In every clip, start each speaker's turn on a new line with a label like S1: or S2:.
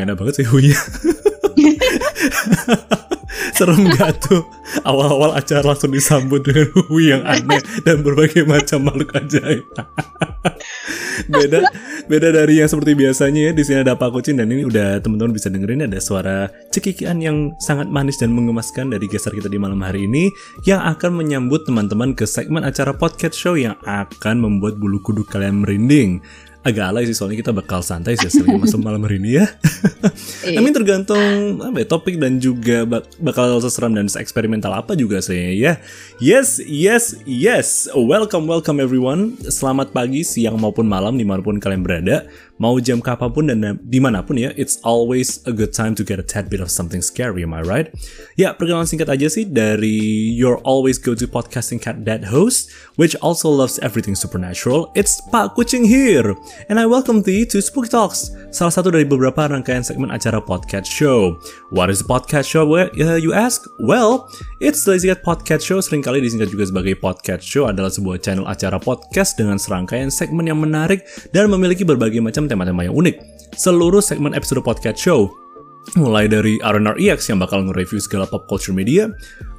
S1: nggak enak banget sih Hui. Serem gak tuh awal-awal acara langsung disambut dengan Hui yang aneh dan berbagai macam makhluk ajaib. beda beda dari yang seperti biasanya ya di sini ada Pak Kucing dan ini udah teman-teman bisa dengerin ada suara cekikian yang sangat manis dan mengemaskan dari geser kita di malam hari ini yang akan menyambut teman-teman ke segmen acara podcast show yang akan membuat bulu kuduk kalian merinding agak alay sih soalnya kita bakal santai sih masuk malam hari ini ya. I mean tergantung apa ya, topik dan juga bak bakal seseram dan eksperimental apa juga sih ya. Yes, yes, yes. Welcome, welcome everyone. Selamat pagi, siang maupun malam di mana pun kalian berada. Mau jam kapan pun dan di mana pun ya, it's always a good time to get a tad bit of something scary, am I right? Ya, perkenalan singkat aja sih dari your always go to podcasting cat dad host, which also loves everything supernatural. It's Pak Kucing here, and I welcome thee to Spooky Talks, salah satu dari beberapa rangkaian segmen acara podcast show. What is a podcast show? Uh, you ask? Well, it's the Lazy Cat Podcast Show, sering kali disingkat juga sebagai podcast show, adalah sebuah channel acara podcast dengan serangkaian segmen yang menarik dan memiliki berbagai macam tema-tema yang unik. Seluruh segmen episode podcast show mulai dari R&R EX yang bakal nge-review segala pop culture media,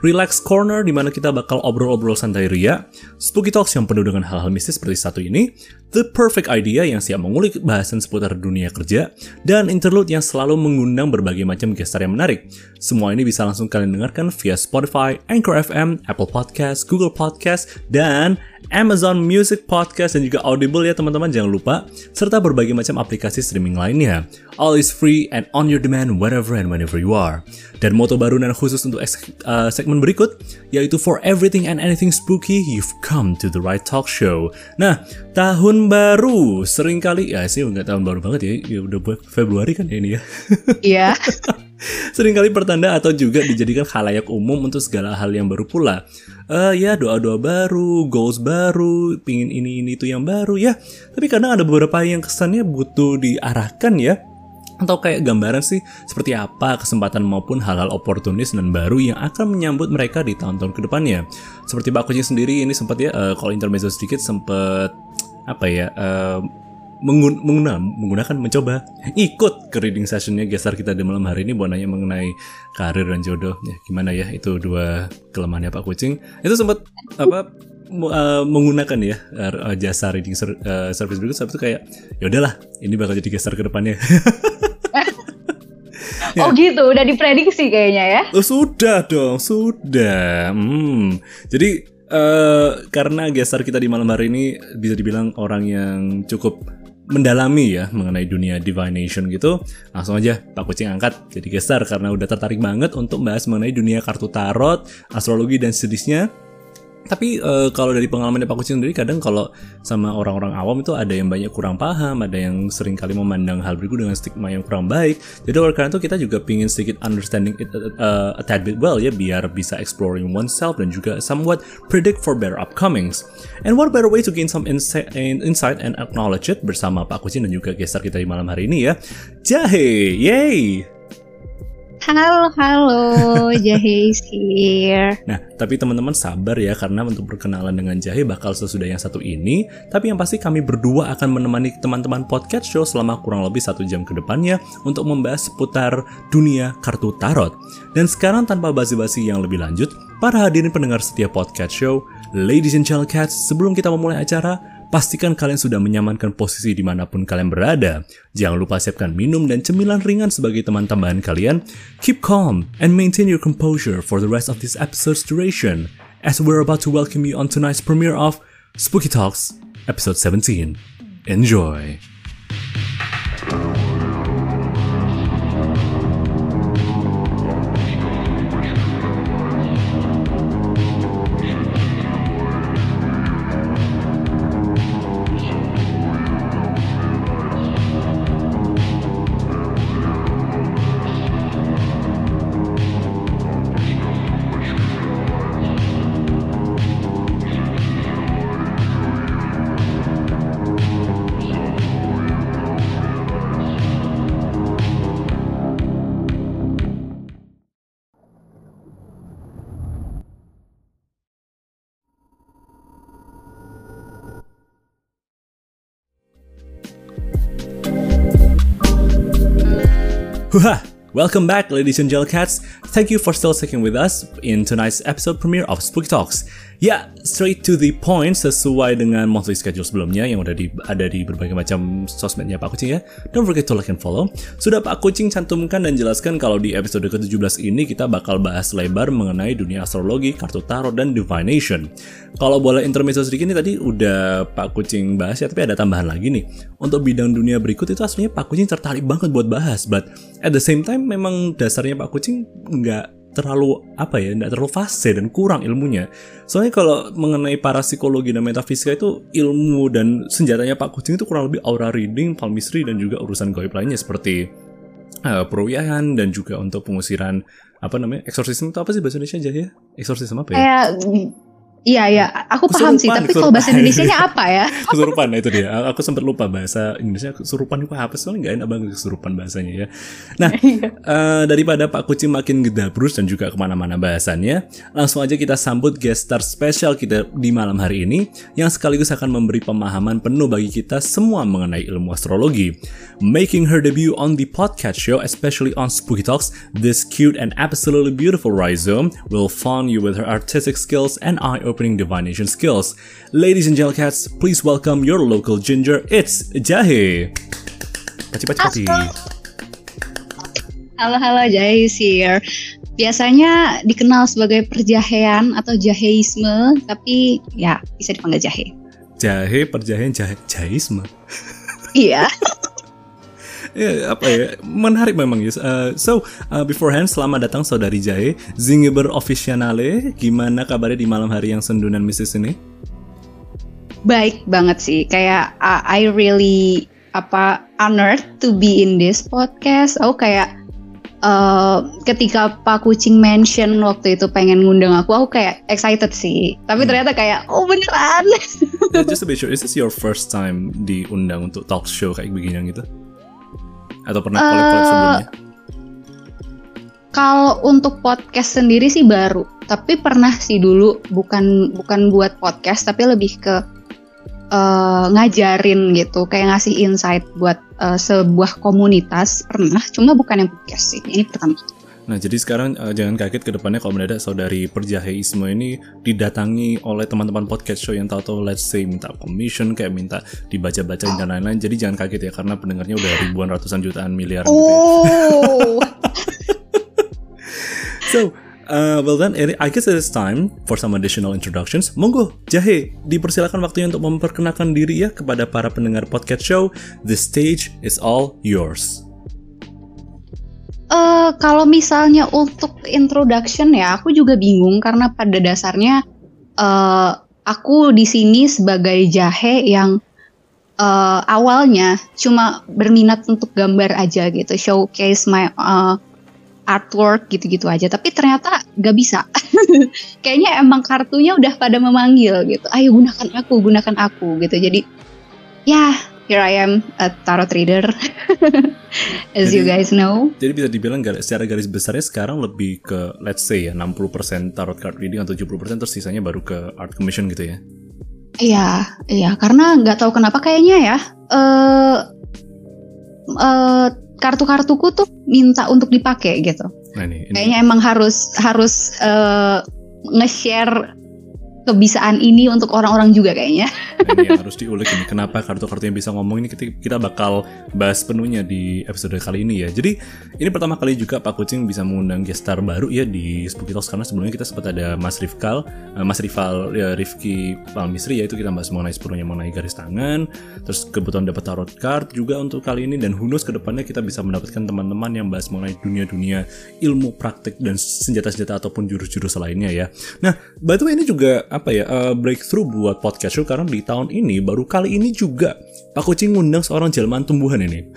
S1: Relax Corner di mana kita bakal obrol-obrol santai ria, Spooky Talks yang penuh dengan hal-hal mistis seperti satu ini, The Perfect Idea yang siap mengulik bahasan seputar dunia kerja, dan Interlude yang selalu mengundang berbagai macam gestar yang menarik. Semua ini bisa langsung kalian dengarkan via Spotify, Anchor FM, Apple Podcast, Google Podcast, dan Amazon Music Podcast dan juga Audible ya teman-teman jangan lupa serta berbagai macam aplikasi streaming lainnya. All is free and on your demand wherever and whenever you are. Dan moto baru dan khusus untuk uh, segmen berikut yaitu for everything and anything spooky you've come to the right talk show. Nah, tahun baru sering kali ya sih nggak tahun baru banget ya, ya udah Februari kan ya ini ya.
S2: Iya.
S1: sering kali pertanda atau juga dijadikan khalayak umum untuk segala hal yang baru pula. Uh, ya doa-doa baru, goals baru, pingin ini ini itu yang baru ya. Tapi kadang ada beberapa yang kesannya butuh diarahkan ya atau kayak gambaran sih seperti apa kesempatan maupun hal-hal oportunis dan baru yang akan menyambut mereka di tahun-tahun ke depannya. Seperti Pak Kucing sendiri ini sempat ya uh, kalau intermezzo sedikit sempat apa ya uh, menggun menggunakan, menggunakan mencoba ikut ke reading sessionnya gestar kita di malam hari ini buat nanya mengenai karir dan jodoh ya gimana ya itu dua kelemahannya Pak Kucing itu sempat apa uh, menggunakan ya uh, jasa reading ser uh, service berikut itu kayak ya udahlah ini bakal jadi gestar ke depannya
S2: ya. Oh gitu, udah diprediksi kayaknya ya?
S1: Oh, sudah dong, sudah. Hmm. Jadi uh, karena gestar kita di malam hari ini bisa dibilang orang yang cukup mendalami ya mengenai dunia divination gitu, langsung aja Pak Kucing angkat jadi gestar karena udah tertarik banget untuk bahas mengenai dunia kartu tarot, astrologi dan sejenisnya tapi uh, kalau dari pengalaman Pak Kucing sendiri kadang kalau sama orang-orang awam itu ada yang banyak kurang paham, ada yang sering kali memandang hal berikut dengan stigma yang kurang baik. Jadi oleh karena itu kita juga pingin sedikit understanding it uh, a tad bit well ya biar bisa exploring oneself dan juga somewhat predict for better upcomings. And what better way to gain some insight, insight and acknowledge it bersama Pak Kucing dan juga gestar kita di malam hari ini ya. Jahe, yay!
S2: Halo, halo, Jahe is here.
S1: Nah, tapi teman-teman sabar ya karena untuk berkenalan dengan Jahe bakal sesudah yang satu ini. Tapi yang pasti kami berdua akan menemani teman-teman podcast show selama kurang lebih satu jam ke depannya untuk membahas seputar dunia kartu tarot. Dan sekarang tanpa basi-basi yang lebih lanjut, para hadirin pendengar setiap podcast show, ladies and gentlemen sebelum kita memulai acara, Pastikan kalian sudah menyamankan posisi di mana pun kalian berada. Jangan lupa siapkan minum dan cemilan ringan sebagai teman tambahan kalian. Keep calm and maintain your composure for the rest of this episode's duration as we're about to welcome you on tonight's premiere of Spooky Talks, episode 17. Enjoy! Huha! Welcome back, ladies and gentlemen. Thank you for still sticking with us in tonight's episode premiere of Spooky Talks. Ya, straight to the point sesuai dengan monthly schedule sebelumnya yang udah di, ada di berbagai macam sosmednya Pak Kucing ya. Don't forget to like and follow. Sudah Pak Kucing cantumkan dan jelaskan kalau di episode ke-17 ini kita bakal bahas lebar mengenai dunia astrologi, kartu tarot, dan divination. Kalau boleh intermezzo sedikit nih tadi udah Pak Kucing bahas ya, tapi ada tambahan lagi nih. Untuk bidang dunia berikut itu aslinya Pak Kucing tertarik banget buat bahas, but at the same time memang dasarnya Pak Kucing nggak terlalu apa ya, tidak terlalu fase dan kurang ilmunya. Soalnya kalau mengenai parapsikologi dan metafisika itu ilmu dan senjatanya Pak Kucing itu kurang lebih aura reading, palmistry dan juga urusan gaib lainnya seperti uh, dan juga untuk pengusiran apa namanya eksorsisme itu apa sih bahasa Indonesia aja ya? Eksorsisme apa ya?
S2: Kayak Iya iya, aku paham sih. Tapi kalau bahasa Indonesia-nya apa ya?
S1: kesurupan itu dia. Aku sempat lupa bahasa Indonesia kesurupan itu apa soalnya nggak enak banget kesurupan bahasanya ya. Nah uh, daripada Pak Kucing makin gedabrus dan juga ke mana-mana bahasannya, langsung aja kita sambut guest star spesial kita di malam hari ini yang sekaligus akan memberi pemahaman penuh bagi kita semua mengenai ilmu astrologi. Making her debut on the podcast show, especially on Spooky Talks, this cute and absolutely beautiful Rhizome will fawn you with her artistic skills and eye opening divination skills. Ladies and cats, please welcome your local ginger. It's Jahe. Paci paci paci.
S2: Halo halo Jahe here. Biasanya dikenal sebagai perjahean atau jaheisme, tapi ya bisa dipanggil Jahe.
S1: Jahe, perjahean, jahe, jaheisme.
S2: Iya.
S1: ya apa ya menarik memang ya. Uh, so uh, beforehand selamat datang saudari Jahe Zingiber Officiale. Gimana kabarnya di malam hari yang sendu dan mistis ini?
S2: Baik banget sih. Kayak uh, I really apa honored to be in this podcast. Aku kayak uh, ketika Pak Kucing mention waktu itu pengen ngundang aku, aku kayak excited sih. Tapi hmm. ternyata kayak oh beneran.
S1: yeah, just to be sure, is this your first time diundang untuk talk show kayak begini gitu? Atau pernah collab-collab uh, sebelumnya?
S2: Kalau untuk podcast sendiri sih baru, tapi pernah sih dulu bukan bukan buat podcast tapi lebih ke uh, ngajarin gitu, kayak ngasih insight buat uh, sebuah komunitas pernah, cuma bukan yang podcast sih. Ini pertama.
S1: Nah, jadi sekarang uh, jangan kaget ke depannya kalau mendadak saudari Perjaheisme ini didatangi oleh teman-teman podcast show yang tahu-tahu let's say minta commission kayak minta dibaca-bacain dan lain-lain. Jadi jangan kaget ya karena pendengarnya udah ribuan ratusan jutaan miliar
S2: oh. gitu ya. Oh.
S1: so, uh, well then, I guess it is time for some additional introductions. Monggo, Jahe, dipersilakan waktunya untuk memperkenalkan diri ya kepada para pendengar podcast show. The stage is all yours.
S2: Uh, kalau misalnya untuk introduction ya, aku juga bingung karena pada dasarnya uh, aku di sini sebagai jahe yang uh, awalnya cuma berminat untuk gambar aja gitu, showcase my uh, artwork gitu-gitu aja. Tapi ternyata gak bisa. Kayaknya emang kartunya udah pada memanggil gitu. Ayo gunakan aku, gunakan aku gitu. Jadi ya here I am a tarot reader as jadi, you guys know.
S1: Jadi bisa dibilang secara garis besarnya sekarang lebih ke let's say ya 60% tarot card reading atau 70% terus sisanya baru ke art commission gitu ya.
S2: Iya, iya karena nggak tahu kenapa kayaknya ya uh, uh, kartu-kartuku tuh minta untuk dipakai gitu. Nah, ini, ini. Kayaknya emang harus harus uh, nge-share kebisaan ini untuk orang-orang juga kayaknya.
S1: Ini yang harus diulik ini. Kenapa kartu-kartu yang bisa ngomong ini kita bakal bahas penuhnya di episode kali ini ya. Jadi ini pertama kali juga Pak Kucing bisa mengundang gestar baru ya di Spooky Talks karena sebelumnya kita sempat ada Mas Rifkal, uh, Mas Rival ya, Rifki Palmisri ya itu kita bahas mengenai sepenuhnya mengenai garis tangan. Terus kebetulan dapat tarot card juga untuk kali ini dan hunus ke depannya kita bisa mendapatkan teman-teman yang bahas mengenai dunia-dunia ilmu praktik dan senjata-senjata ataupun jurus-jurus lainnya ya. Nah, batu ini juga apa ya uh, breakthrough buat podcast show karena di tahun ini baru kali ini juga Pak Kucing ngundang seorang jelmaan tumbuhan ini.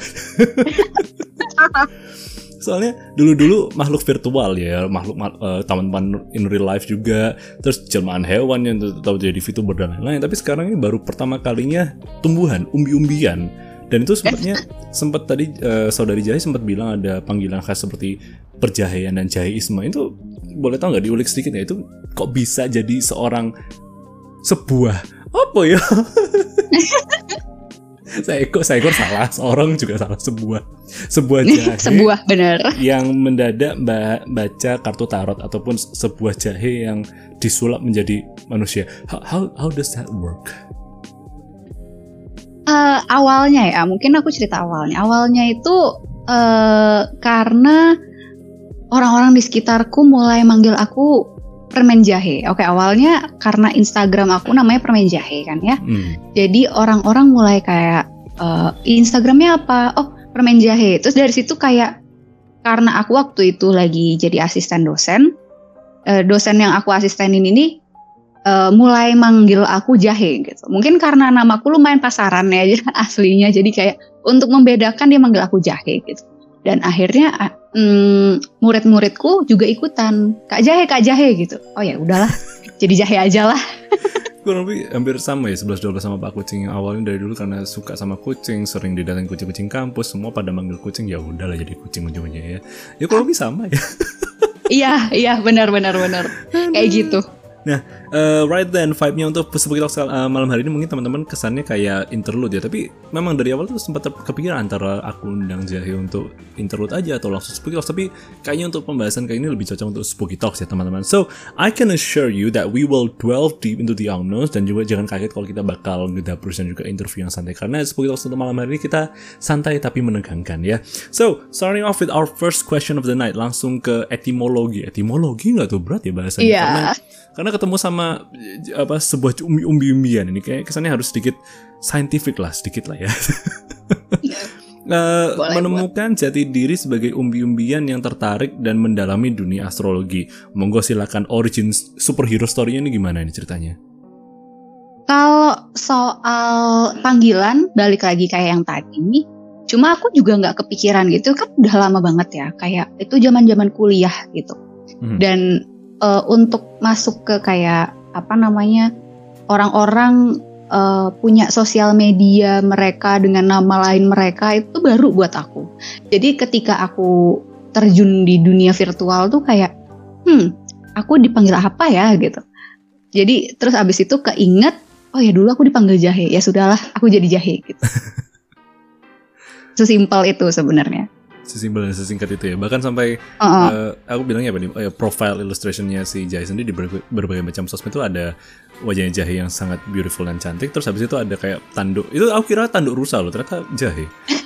S1: Soalnya dulu-dulu makhluk virtual ya, makhluk uh, teman-teman in real life juga, terus jelmaan hewan yang tahu jadi VTuber dan lain-lain. Tapi sekarang ini baru pertama kalinya tumbuhan, umbi-umbian. Dan itu sempatnya sempat tadi uh, saudari Jahe sempat bilang ada panggilan khas seperti perjahean dan jaheisme itu boleh tau nggak diulik sedikit ya itu kok bisa jadi seorang sebuah apa ya? saya kok saya kok salah seorang juga salah sebuah sebuah jahe
S2: sebuah bener
S1: yang mendadak ba- baca kartu tarot ataupun sebuah jahe yang disulap menjadi manusia. How how, how does that work?
S2: Uh, awalnya ya, mungkin aku cerita awalnya. Awalnya itu uh, karena orang-orang di sekitarku mulai manggil aku permen jahe. Oke, awalnya karena Instagram aku namanya permen jahe kan ya.
S1: Hmm.
S2: Jadi orang-orang mulai kayak uh, Instagramnya apa? Oh, permen jahe. Terus dari situ kayak karena aku waktu itu lagi jadi asisten dosen, uh, dosen yang aku asistenin ini uh, mulai manggil aku jahe gitu. Mungkin karena namaku lumayan pasaran ya aslinya, jadi kayak untuk membedakan dia manggil aku jahe gitu. Dan akhirnya mm, murid-muridku juga ikutan kak jahe kak jahe gitu. Oh ya udahlah, jadi jahe aja lah.
S1: Kurang lebih hampir sama ya 11-12 sama Pak Kucing yang awalnya dari dulu karena suka sama kucing, sering didatengin kucing-kucing kampus, semua pada manggil kucing ya udahlah jadi kucing ujungnya ya. Ya kurang lebih sama ya.
S2: iya, iya benar benar benar. Kayak gitu.
S1: Nah, uh, right then vibe-nya untuk sebagai talk uh, malam hari ini mungkin teman-teman kesannya kayak interlude ya, tapi memang dari awal tuh sempat kepikiran antara aku undang Jahe untuk interlude aja atau langsung spooky talks, tapi kayaknya untuk pembahasan kayak ini lebih cocok untuk spooky talks ya teman-teman. So, I can assure you that we will delve deep into the unknowns dan juga jangan kaget kalau kita bakal ngedapur dan juga interview yang santai karena spooky talks untuk malam hari ini kita santai tapi menegangkan ya. So, starting off with our first question of the night, langsung ke etimologi. Etimologi nggak tuh berat ya bahasanya?
S2: Yeah.
S1: Karena karena ketemu sama apa sebuah umbi-umbian ini kayak kesannya harus sedikit scientific lah sedikit lah ya. uh,
S2: Boleh
S1: menemukan jati diri sebagai umbi-umbian yang tertarik dan mendalami dunia astrologi. Monggo silakan origin superhero story-nya ini gimana ini ceritanya?
S2: Kalau soal panggilan balik lagi kayak yang tadi, cuma aku juga nggak kepikiran gitu kan udah lama banget ya kayak itu zaman-zaman kuliah gitu.
S1: Hmm.
S2: Dan uh, untuk masuk ke kayak apa namanya orang-orang uh, punya sosial media mereka dengan nama lain mereka itu baru buat aku. Jadi ketika aku terjun di dunia virtual tuh kayak, hmm, aku dipanggil apa ya gitu. Jadi terus abis itu keinget, oh ya dulu aku dipanggil jahe, ya sudahlah aku jadi jahe gitu. Sesimpel itu sebenarnya.
S1: Sesimpel dan sesingkat itu ya. Bahkan sampai
S2: Uh -uh.
S1: uh, aku bilangnya apa nih? Uh, profile illustrationnya si Jahe sendiri di berbagai, berbagai macam sosmed itu ada wajahnya Jahe yang sangat beautiful dan cantik. Terus habis itu ada kayak tanduk. Itu aku kira tanduk rusa loh. Ternyata Jahe.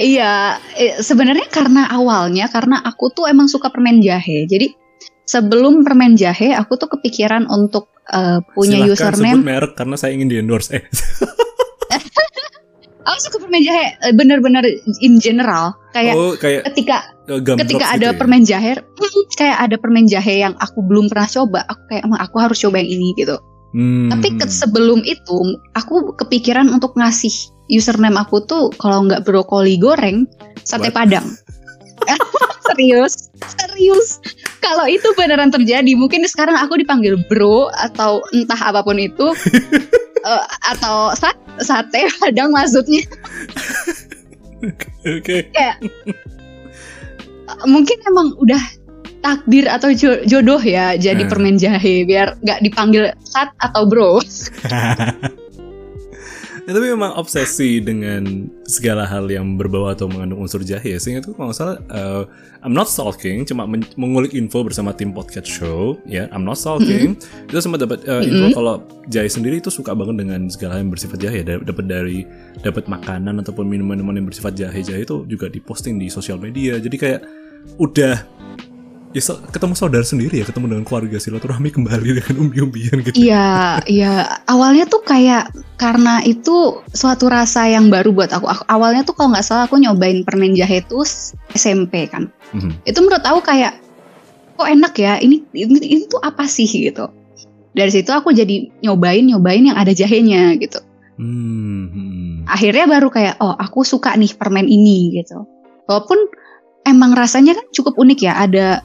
S2: Iya, eh, sebenarnya karena awalnya karena aku tuh emang suka permen jahe. Jadi sebelum permen jahe, aku tuh kepikiran untuk uh, punya
S1: Silahkan
S2: username.
S1: sebut merek karena saya ingin di endorse. Eh.
S2: Aku suka permen jahe eh, bener-bener in general. Kayak
S1: oh kayak
S2: ketika
S1: gumdrops
S2: ketika
S1: gitu
S2: ada
S1: ya?
S2: permen jahe, hmm, kayak ada permen jahe yang aku belum pernah coba. Aku kayak "Emang aku harus coba yang ini gitu.
S1: Hmm,
S2: Tapi ke- sebelum itu, aku kepikiran untuk ngasih username aku tuh kalau nggak brokoli goreng, sate
S1: What?
S2: padang. serius, serius. Kalau itu beneran terjadi, mungkin sekarang aku dipanggil bro atau entah apa pun itu, Eh, atau sa- sate padang maksudnya.
S1: Oke.
S2: Kayak eh, mungkin emang udah takdir atau jo- jodoh ya jadi
S1: Hmm.
S2: permen jahe biar nggak dipanggil sat atau bro.
S1: Ya, tapi memang obsesi dengan segala hal yang berbau atau mengandung unsur jahe. Sehingga tuh kalau nggak salah, uh, I'm not stalking, cuma men- mengulik info bersama tim podcast show. Ya, I'm not stalking. Itu sempat dapat uh, info kalau jahe sendiri itu suka banget dengan segala hal yang bersifat jahe. Da- Dapat dari dapat makanan ataupun minuman-minuman yang bersifat jahe. Jahe itu juga diposting di sosial media. Jadi kayak udah ya so- ketemu saudara sendiri ya, ketemu dengan keluarga silaturahmi kembali dengan umbi-umbian gitu.
S2: Iya, iya. Awalnya tuh kayak karena itu suatu rasa yang baru buat aku. Aku- awalnya tuh kalau nggak salah aku nyobain permen jahe tuh s- SMP kan.
S1: Mhm.
S2: Itu menurut aku kayak kok enak ya. Ini ini, ini tuh apa sih gitu. Dari situ aku jadi nyobain nyobain yang ada jahenya gitu.
S1: Hmm.
S2: Akhirnya baru kayak oh aku suka nih permen ini gitu. Walaupun emang rasanya kan cukup unik ya. Ada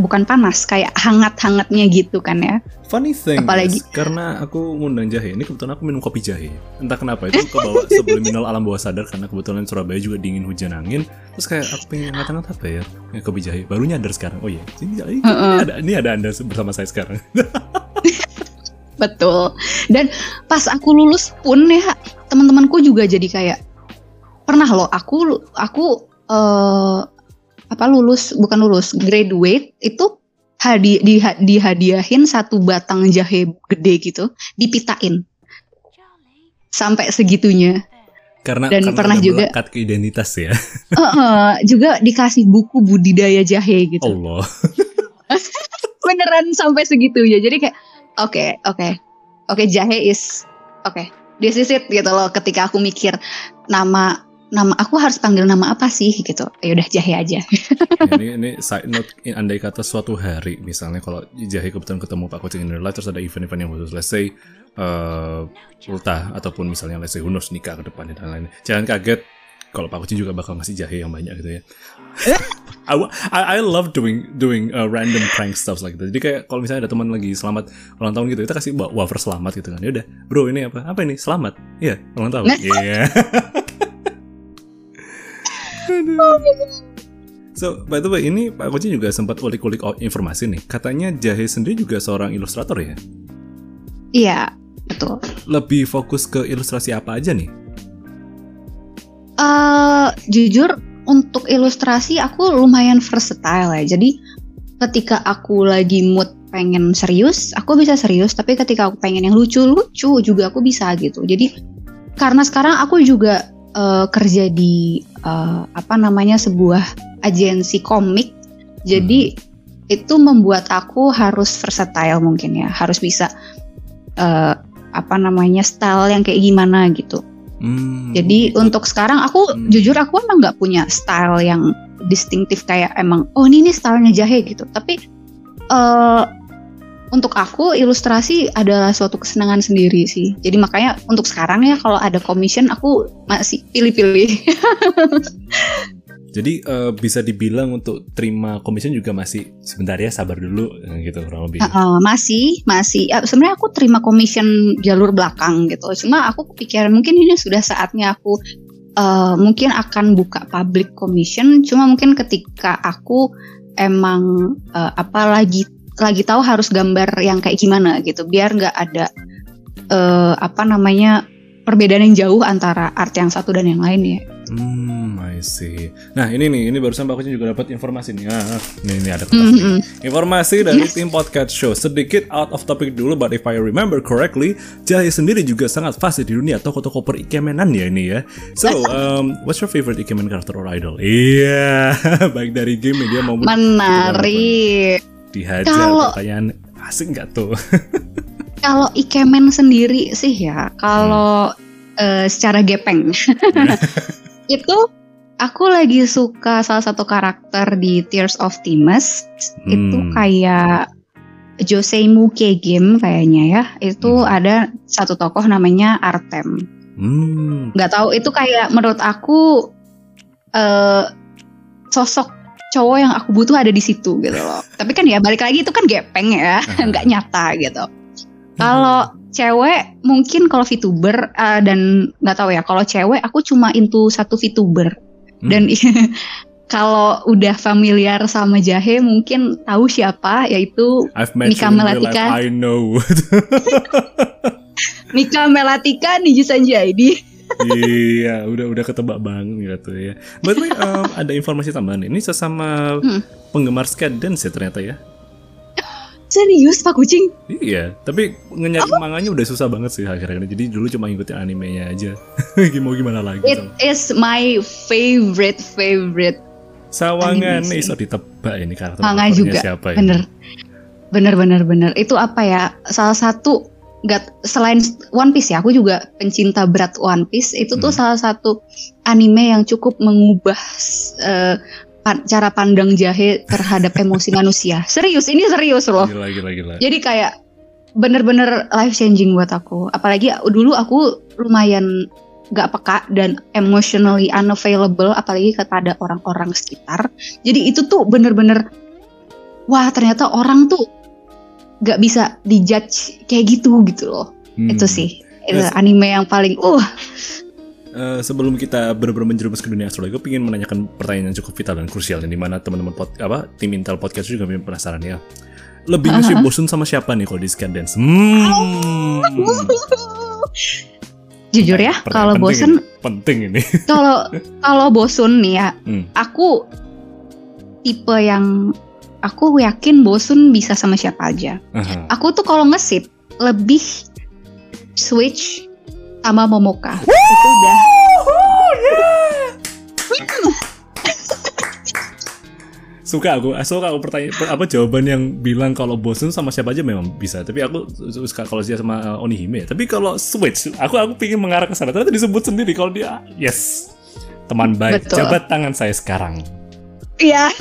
S2: bukan panas kayak hangat-hangatnya gitu kan ya.
S1: Funny thing
S2: Apalagi-
S1: is, karena aku ngundang jahe, ini kebetulan aku minum kopi jahe. Entah kenapa itu kebawa subliminal alam bawah sadar karena kebetulan Surabaya juga dingin hujan angin. Terus kayak aku pengen ngata-ngata apa ya, ya kopi jahe. Baru nyadar sekarang. Oh iya, ini, ini,
S2: Heeh.
S1: ada, ini ada anda bersama saya sekarang.
S2: Betul. Dan pas aku lulus pun ya teman-temanku juga jadi kayak pernah loh aku aku eh apa lulus bukan lulus graduate itu hadi di, dihadiahin satu batang jahe gede gitu dipitain sampai segitunya.
S1: Karena
S2: Dan
S1: karena
S2: pernah juga-
S1: melekat ke identitas ya.
S2: Eh, eh, juga dikasih buku budidaya jahe gitu.
S1: Allah.
S2: beneran sampai segitunya. Jadi kayak oke oke. Oke jahe is oke. This is it gitu loh ketika aku mikir nama nama aku harus panggil nama apa sih gitu ya udah jahe aja
S1: ini ini side note in- andai kata suatu hari misalnya kalau jahe kebetulan ketemu Pak Kucing in real life terus ada event-event yang khusus let's say uh, ultah ataupun misalnya let's say hunus nikah ke depannya dan lain-lain jangan kaget kalau Pak Kucing juga bakal ngasih jahe yang banyak gitu ya I, wa- I, I love doing doing uh, random prank stuff like that. Jadi kayak kalau misalnya ada teman lagi selamat ulang tahun gitu, kita kasih wa- wafer selamat gitu kan. Ya udah, bro ini apa? Apa ini? Selamat. Iya, ulang tahun. Iya. So, by the way, ini Pak Kucing juga sempat ulik-ulik informasi nih. Katanya Jahe sendiri juga seorang ilustrator ya?
S2: iya betul
S1: Lebih fokus ke ilustrasi apa aja nih?
S2: eh jujur untuk ilustrasi aku lumayan versatile ya. Jadi ketika aku lagi mood pengen serius, aku bisa serius. Tapi ketika aku pengen yang lucu-lucu juga aku bisa gitu. Jadi karena sekarang aku juga eh, kerja di eh, apa namanya sebuah agensi komik. Jadi itu membuat aku harus versatile mungkin ya, harus bisa eh, apa namanya style yang kayak gimana gitu.
S1: Hmm,
S2: Jadi untuk sekarang aku
S1: Hmm.
S2: jujur aku emang nggak punya style yang distintif kayak emang oh ini nih stylenya jahe gitu. Tapi eh untuk aku ilustrasi adalah suatu kesenangan sendiri sih. Jadi makanya untuk sekarang ya kalau ada commission aku masih pilih-pilih.
S1: Jadi eh, bisa dibilang untuk terima commission juga masih sebentar ya, sabar dulu eh, gitu kurang lebih.
S2: Heeh, masih masih ya, sebenarnya aku terima commission jalur belakang gitu. Cuma aku kepikiran mungkin ini sudah saatnya aku eh, mungkin akan buka public commission. Cuma mungkin ketika aku emang eh, apa lagi lagi tahu harus gambar yang kayak gimana gitu, biar nggak ada eh, apa namanya perbedaan yang jauh antara art yang satu dan yang lain ya.
S1: Hmm, I see. Nah ini nih, ini barusan Pak Kucing juga dapat informasi nih. Ah, nih, ini ada nih.
S2: Mm-mm.
S1: Informasi dari tim podcast show sedikit out of topic dulu, but if I remember correctly, Jahe sendiri juga sangat fasih di dunia toko-toko perikemenan ya ini ya. So, um, what's your favorite ikemen character or idol? Iya, baik dari game media maupun
S2: Menarik.
S1: Dihajar
S2: Kalau-
S1: pertanyaan asing nggak tuh?
S2: Kalau ikemen sendiri sih ya, kalau eh, secara gepeng itu aku lagi suka salah satu karakter di Tears of Timus itu
S1: Hmm.
S2: kayak Joseimu Game kayaknya ya. Itu
S1: Hmm.
S2: ada satu tokoh namanya Artem.
S1: Hmm,
S2: Nggak tahu itu kayak menurut aku eh sosok cowok yang aku butuh ada di situ gitu loh. Tapi kan ya balik lagi itu kan gepeng ya, nggak nyata gitu. Kalau cewek mungkin kalau VTuber eh, dan nggak tahu ya kalau cewek aku cuma into satu VTuber
S1: Hmm.
S2: dan kalau udah familiar sama jahe mungkin tahu siapa yaitu Mika Melatika.
S1: I know.
S2: Mika Melatika Niji Sanjaidi.
S1: Iya, udah udah ketebak banget gitu ya. By the way, um, ada informasi tambahan. Ini sesama
S2: Hmm.
S1: penggemar skate dance ya ternyata ya.
S2: Serius Pak Kucing?
S1: Iya, tapi ngenyari manganya udah susah banget sih ini. Jadi dulu cuma ngikutin animenya aja. Mau gimana lagi?
S2: It is my favorite favorite
S1: Sawangan
S2: sih.
S1: so ditebak ini karakter
S2: manga juga.
S1: siapa ya?
S2: Bener. Bener bener bener. Itu apa ya? Salah satu nggak selain One Piece ya, aku juga pencinta berat One Piece. Itu tuh
S1: Hmm.
S2: salah satu anime yang cukup mengubah pa- cara pandang jahe terhadap emosi manusia. Serius, ini serius loh.
S1: Gila, gila, gila.
S2: Jadi kayak bener-bener life changing buat aku. Apalagi dulu aku lumayan gak peka dan emotionally unavailable apalagi kepada orang-orang sekitar. Jadi itu tuh bener-bener wah ternyata orang tuh gak bisa dijudge kayak gitu gitu loh.
S1: Hmm.
S2: Itu sih itu
S1: Yes.
S2: anime yang paling uh
S1: Eh, sebelum kita benar-benar menjerumus ke dunia astrologi, gue ingin menanyakan pertanyaan yang cukup vital dan krusial yang di mana teman-teman pod, apa tim Intel podcast juga mungkin penasaran ya. Lebih uh bosun sama siapa nih kalau di dance? Hmm.
S2: Jujur ya, kalau
S1: ini. penting ini.
S2: kalau kalau bosun nih ya,
S1: Hmm.
S2: aku tipe yang aku yakin bosun bisa sama siapa aja.
S1: Aha.
S2: Aku tuh kalau ngesip lebih switch sama Momoka. Itu udah
S1: suka aku suka aku pertanyaan per- apa jawaban yang bilang kalau bosen sama siapa aja memang bisa tapi aku su- suka kalau dia sama uh, Onihime ya. tapi kalau switch aku aku pingin mengarah ke sana ternyata disebut sendiri kalau dia yes teman baik
S2: Betul.
S1: jabat tangan saya sekarang
S2: Iya.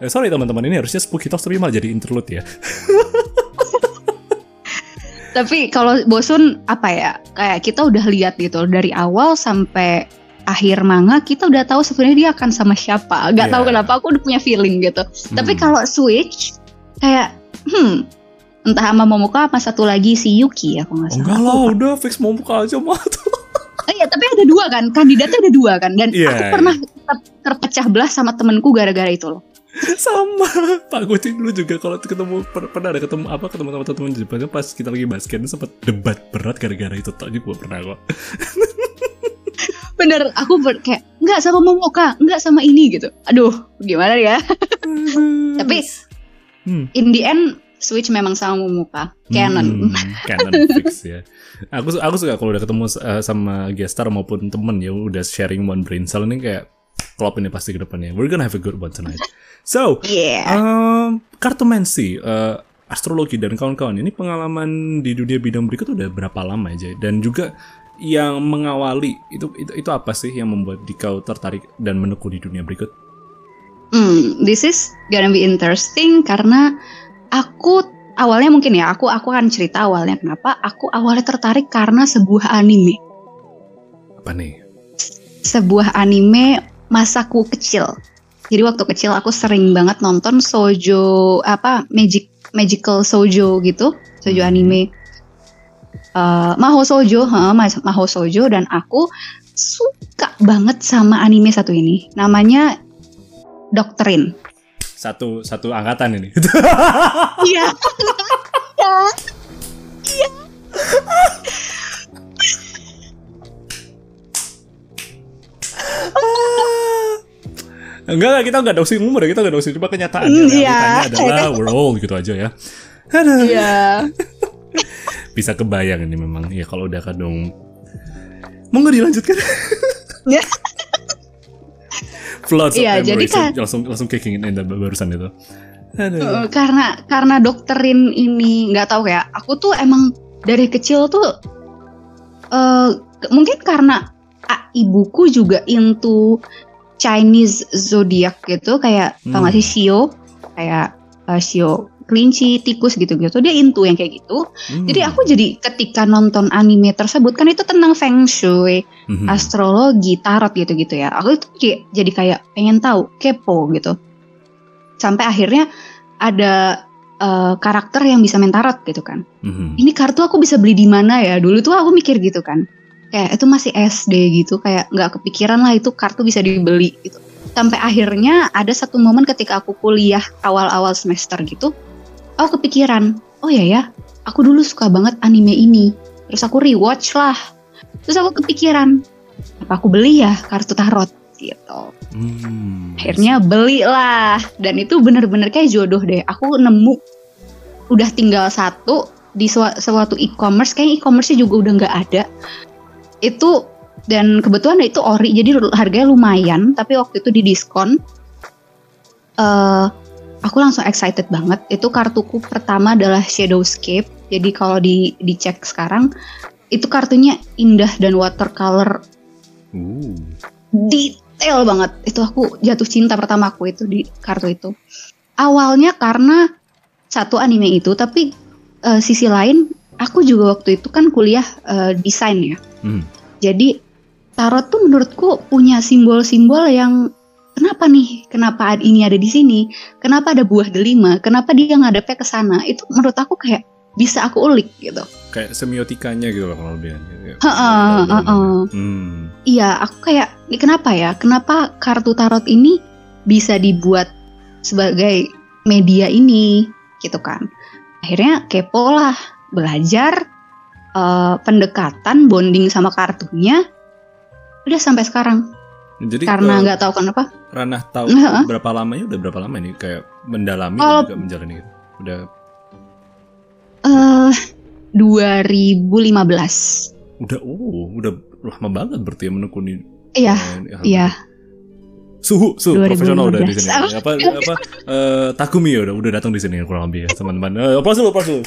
S1: Eh, sorry teman-teman ini harusnya spooky talk tapi malah jadi interlude ya
S2: Tapi kalau bosun apa ya? Kayak kita udah lihat gitu dari awal sampai akhir manga kita udah tahu sebenarnya dia akan sama siapa. Gak
S1: Iya.
S2: tahu kenapa aku udah punya feeling gitu. Tapi
S1: Hmm.
S2: kalau switch kayak hmm entah sama Momoka apa satu lagi si Yuki ya kalau nggak salah.
S1: enggak lah udah fix buka aja mah
S2: Oh iya, tapi ada dua kan, kandidatnya ada dua kan, dan
S1: Iya,
S2: aku pernah ter- terpecah belah sama temenku gara-gara itu loh.
S1: sama Pak Gucci dulu juga kalau ketemu per- pernah ada ketemu apa ketemu sama teman-teman di Jepang pas kita lagi basket sempat debat berat gara-gara itu tak juga pernah kok
S2: Bener, aku ber- kayak nggak sama Momoka, nggak sama ini gitu. Aduh, gimana ya? Tapi
S1: Hmm.
S2: in the end switch memang sama Momoka, canon.
S1: Hmm, canon fix ya. Aku aku suka kalau udah ketemu uh, sama gestar maupun temen ya udah sharing one brain cell ini kayak klop ini pasti ke depannya. We're gonna have a good one tonight. So,
S2: Yeah.
S1: um, kartomancy, uh, astrologi dan kawan-kawan ini pengalaman di dunia bidang berikut udah berapa lama aja dan juga yang mengawali itu itu itu apa sih yang membuat Dikau tertarik dan menekuni dunia berikut?
S2: Hmm, this is gonna be interesting karena aku awalnya mungkin ya aku aku akan cerita awalnya kenapa aku awalnya tertarik karena sebuah anime,
S1: Apa nih?
S2: sebuah anime masaku kecil. Jadi waktu kecil aku sering banget nonton sojo apa magic magical sojo gitu, sojo
S1: Hmm.
S2: anime. Eh, Maho Sojo, ha, Maho Sojo dan aku suka banget sama anime satu ini. Namanya Doctrine.
S1: Satu satu angkatan ini.
S2: Iya.
S1: Enggak, enggak, kita enggak dosing umur ya, kita enggak dosing. Cuma kenyataannya
S2: Mm,
S1: realitanya
S2: iya.
S1: adalah we're old gitu aja ya. Aduh.
S2: Iya.
S1: Bisa kebayang ini memang. Ya kalau udah kadung Mau nggak dilanjutkan?
S2: Ya.
S1: Floods of
S2: Iya, jadi kan-
S1: langsung langsung kicking in dan barusan itu. Aduh.
S2: Uh, karena karena dokterin ini nggak tahu ya. Aku tuh emang dari kecil tuh ke- mungkin karena ah, ibuku juga into Chinese zodiac gitu kayak tau gak sih Shio kayak eh, Shio kelinci, tikus gitu-gitu. Dia into yang kayak gitu.
S1: Hmm.
S2: Jadi aku jadi ketika nonton anime tersebut kan itu tentang feng shui,
S1: Mhm.
S2: astrologi, tarot gitu-gitu ya. Aku itu kayak- jadi kayak pengen tahu, kepo gitu. Sampai akhirnya ada eh, karakter yang bisa main tarot gitu kan.
S1: Mhm.
S2: Ini kartu aku bisa beli di mana ya? Dulu tuh aku mikir gitu kan. Kayak itu masih SD gitu, kayak nggak kepikiran lah itu kartu bisa dibeli gitu. Sampai akhirnya ada satu momen ketika aku kuliah awal-awal semester gitu, aku kepikiran, oh ya ya, aku dulu suka banget anime ini. Terus aku rewatch lah. Terus aku kepikiran, apa aku beli ya kartu tarot gitu.
S1: Hmm.
S2: Akhirnya belilah dan itu bener-bener kayak jodoh deh. Aku nemu udah tinggal satu di sua- suatu e-commerce, kayak e-commerce juga udah nggak ada. Itu dan kebetulan itu ori, jadi harganya lumayan. Tapi waktu itu di diskon, eh aku langsung excited banget. Itu kartuku pertama adalah Shadowscape. Jadi kalau di dicek sekarang, itu kartunya indah dan watercolor
S1: Uh.
S2: detail banget. Itu aku jatuh cinta pertama aku itu di kartu itu. Awalnya karena satu anime itu, tapi eh, sisi lain aku juga waktu itu kan kuliah eh, desain ya.
S1: Hmm.
S2: Jadi tarot tuh menurutku punya simbol-simbol yang kenapa nih? Kenapa ini ada di sini? Kenapa ada buah delima? Kenapa dia ngadepnya ke sana? Itu menurut aku kayak bisa aku ulik gitu.
S1: Kayak semiotikanya gitu loh kalau lebih.
S2: Heeh, heeh.
S1: Hmm.
S2: Iya, aku kayak ini kenapa ya? Kenapa kartu tarot ini bisa dibuat sebagai media ini gitu kan? Akhirnya kepo lah, belajar uh, pendekatan bonding sama kartunya udah sampai sekarang.
S1: Jadi
S2: Karena
S1: eh,
S2: nggak tahu kenapa.
S1: Ranah tahu
S2: Heeh.
S1: berapa lamanya udah berapa lama nih kayak mendalami dan juga menjalani gitu. Udah
S2: Eh 2015.
S1: udah oh udah lama banget berarti ya menekuni
S2: Iya,
S1: eh,
S2: iya.
S1: suhu suhu
S2: 2015.
S1: profesional udah di sini
S2: Apa?
S1: apa eh, Takumi ya udah udah datang di sini kurang lebih ya teman-teman eh, dulu aplaus dulu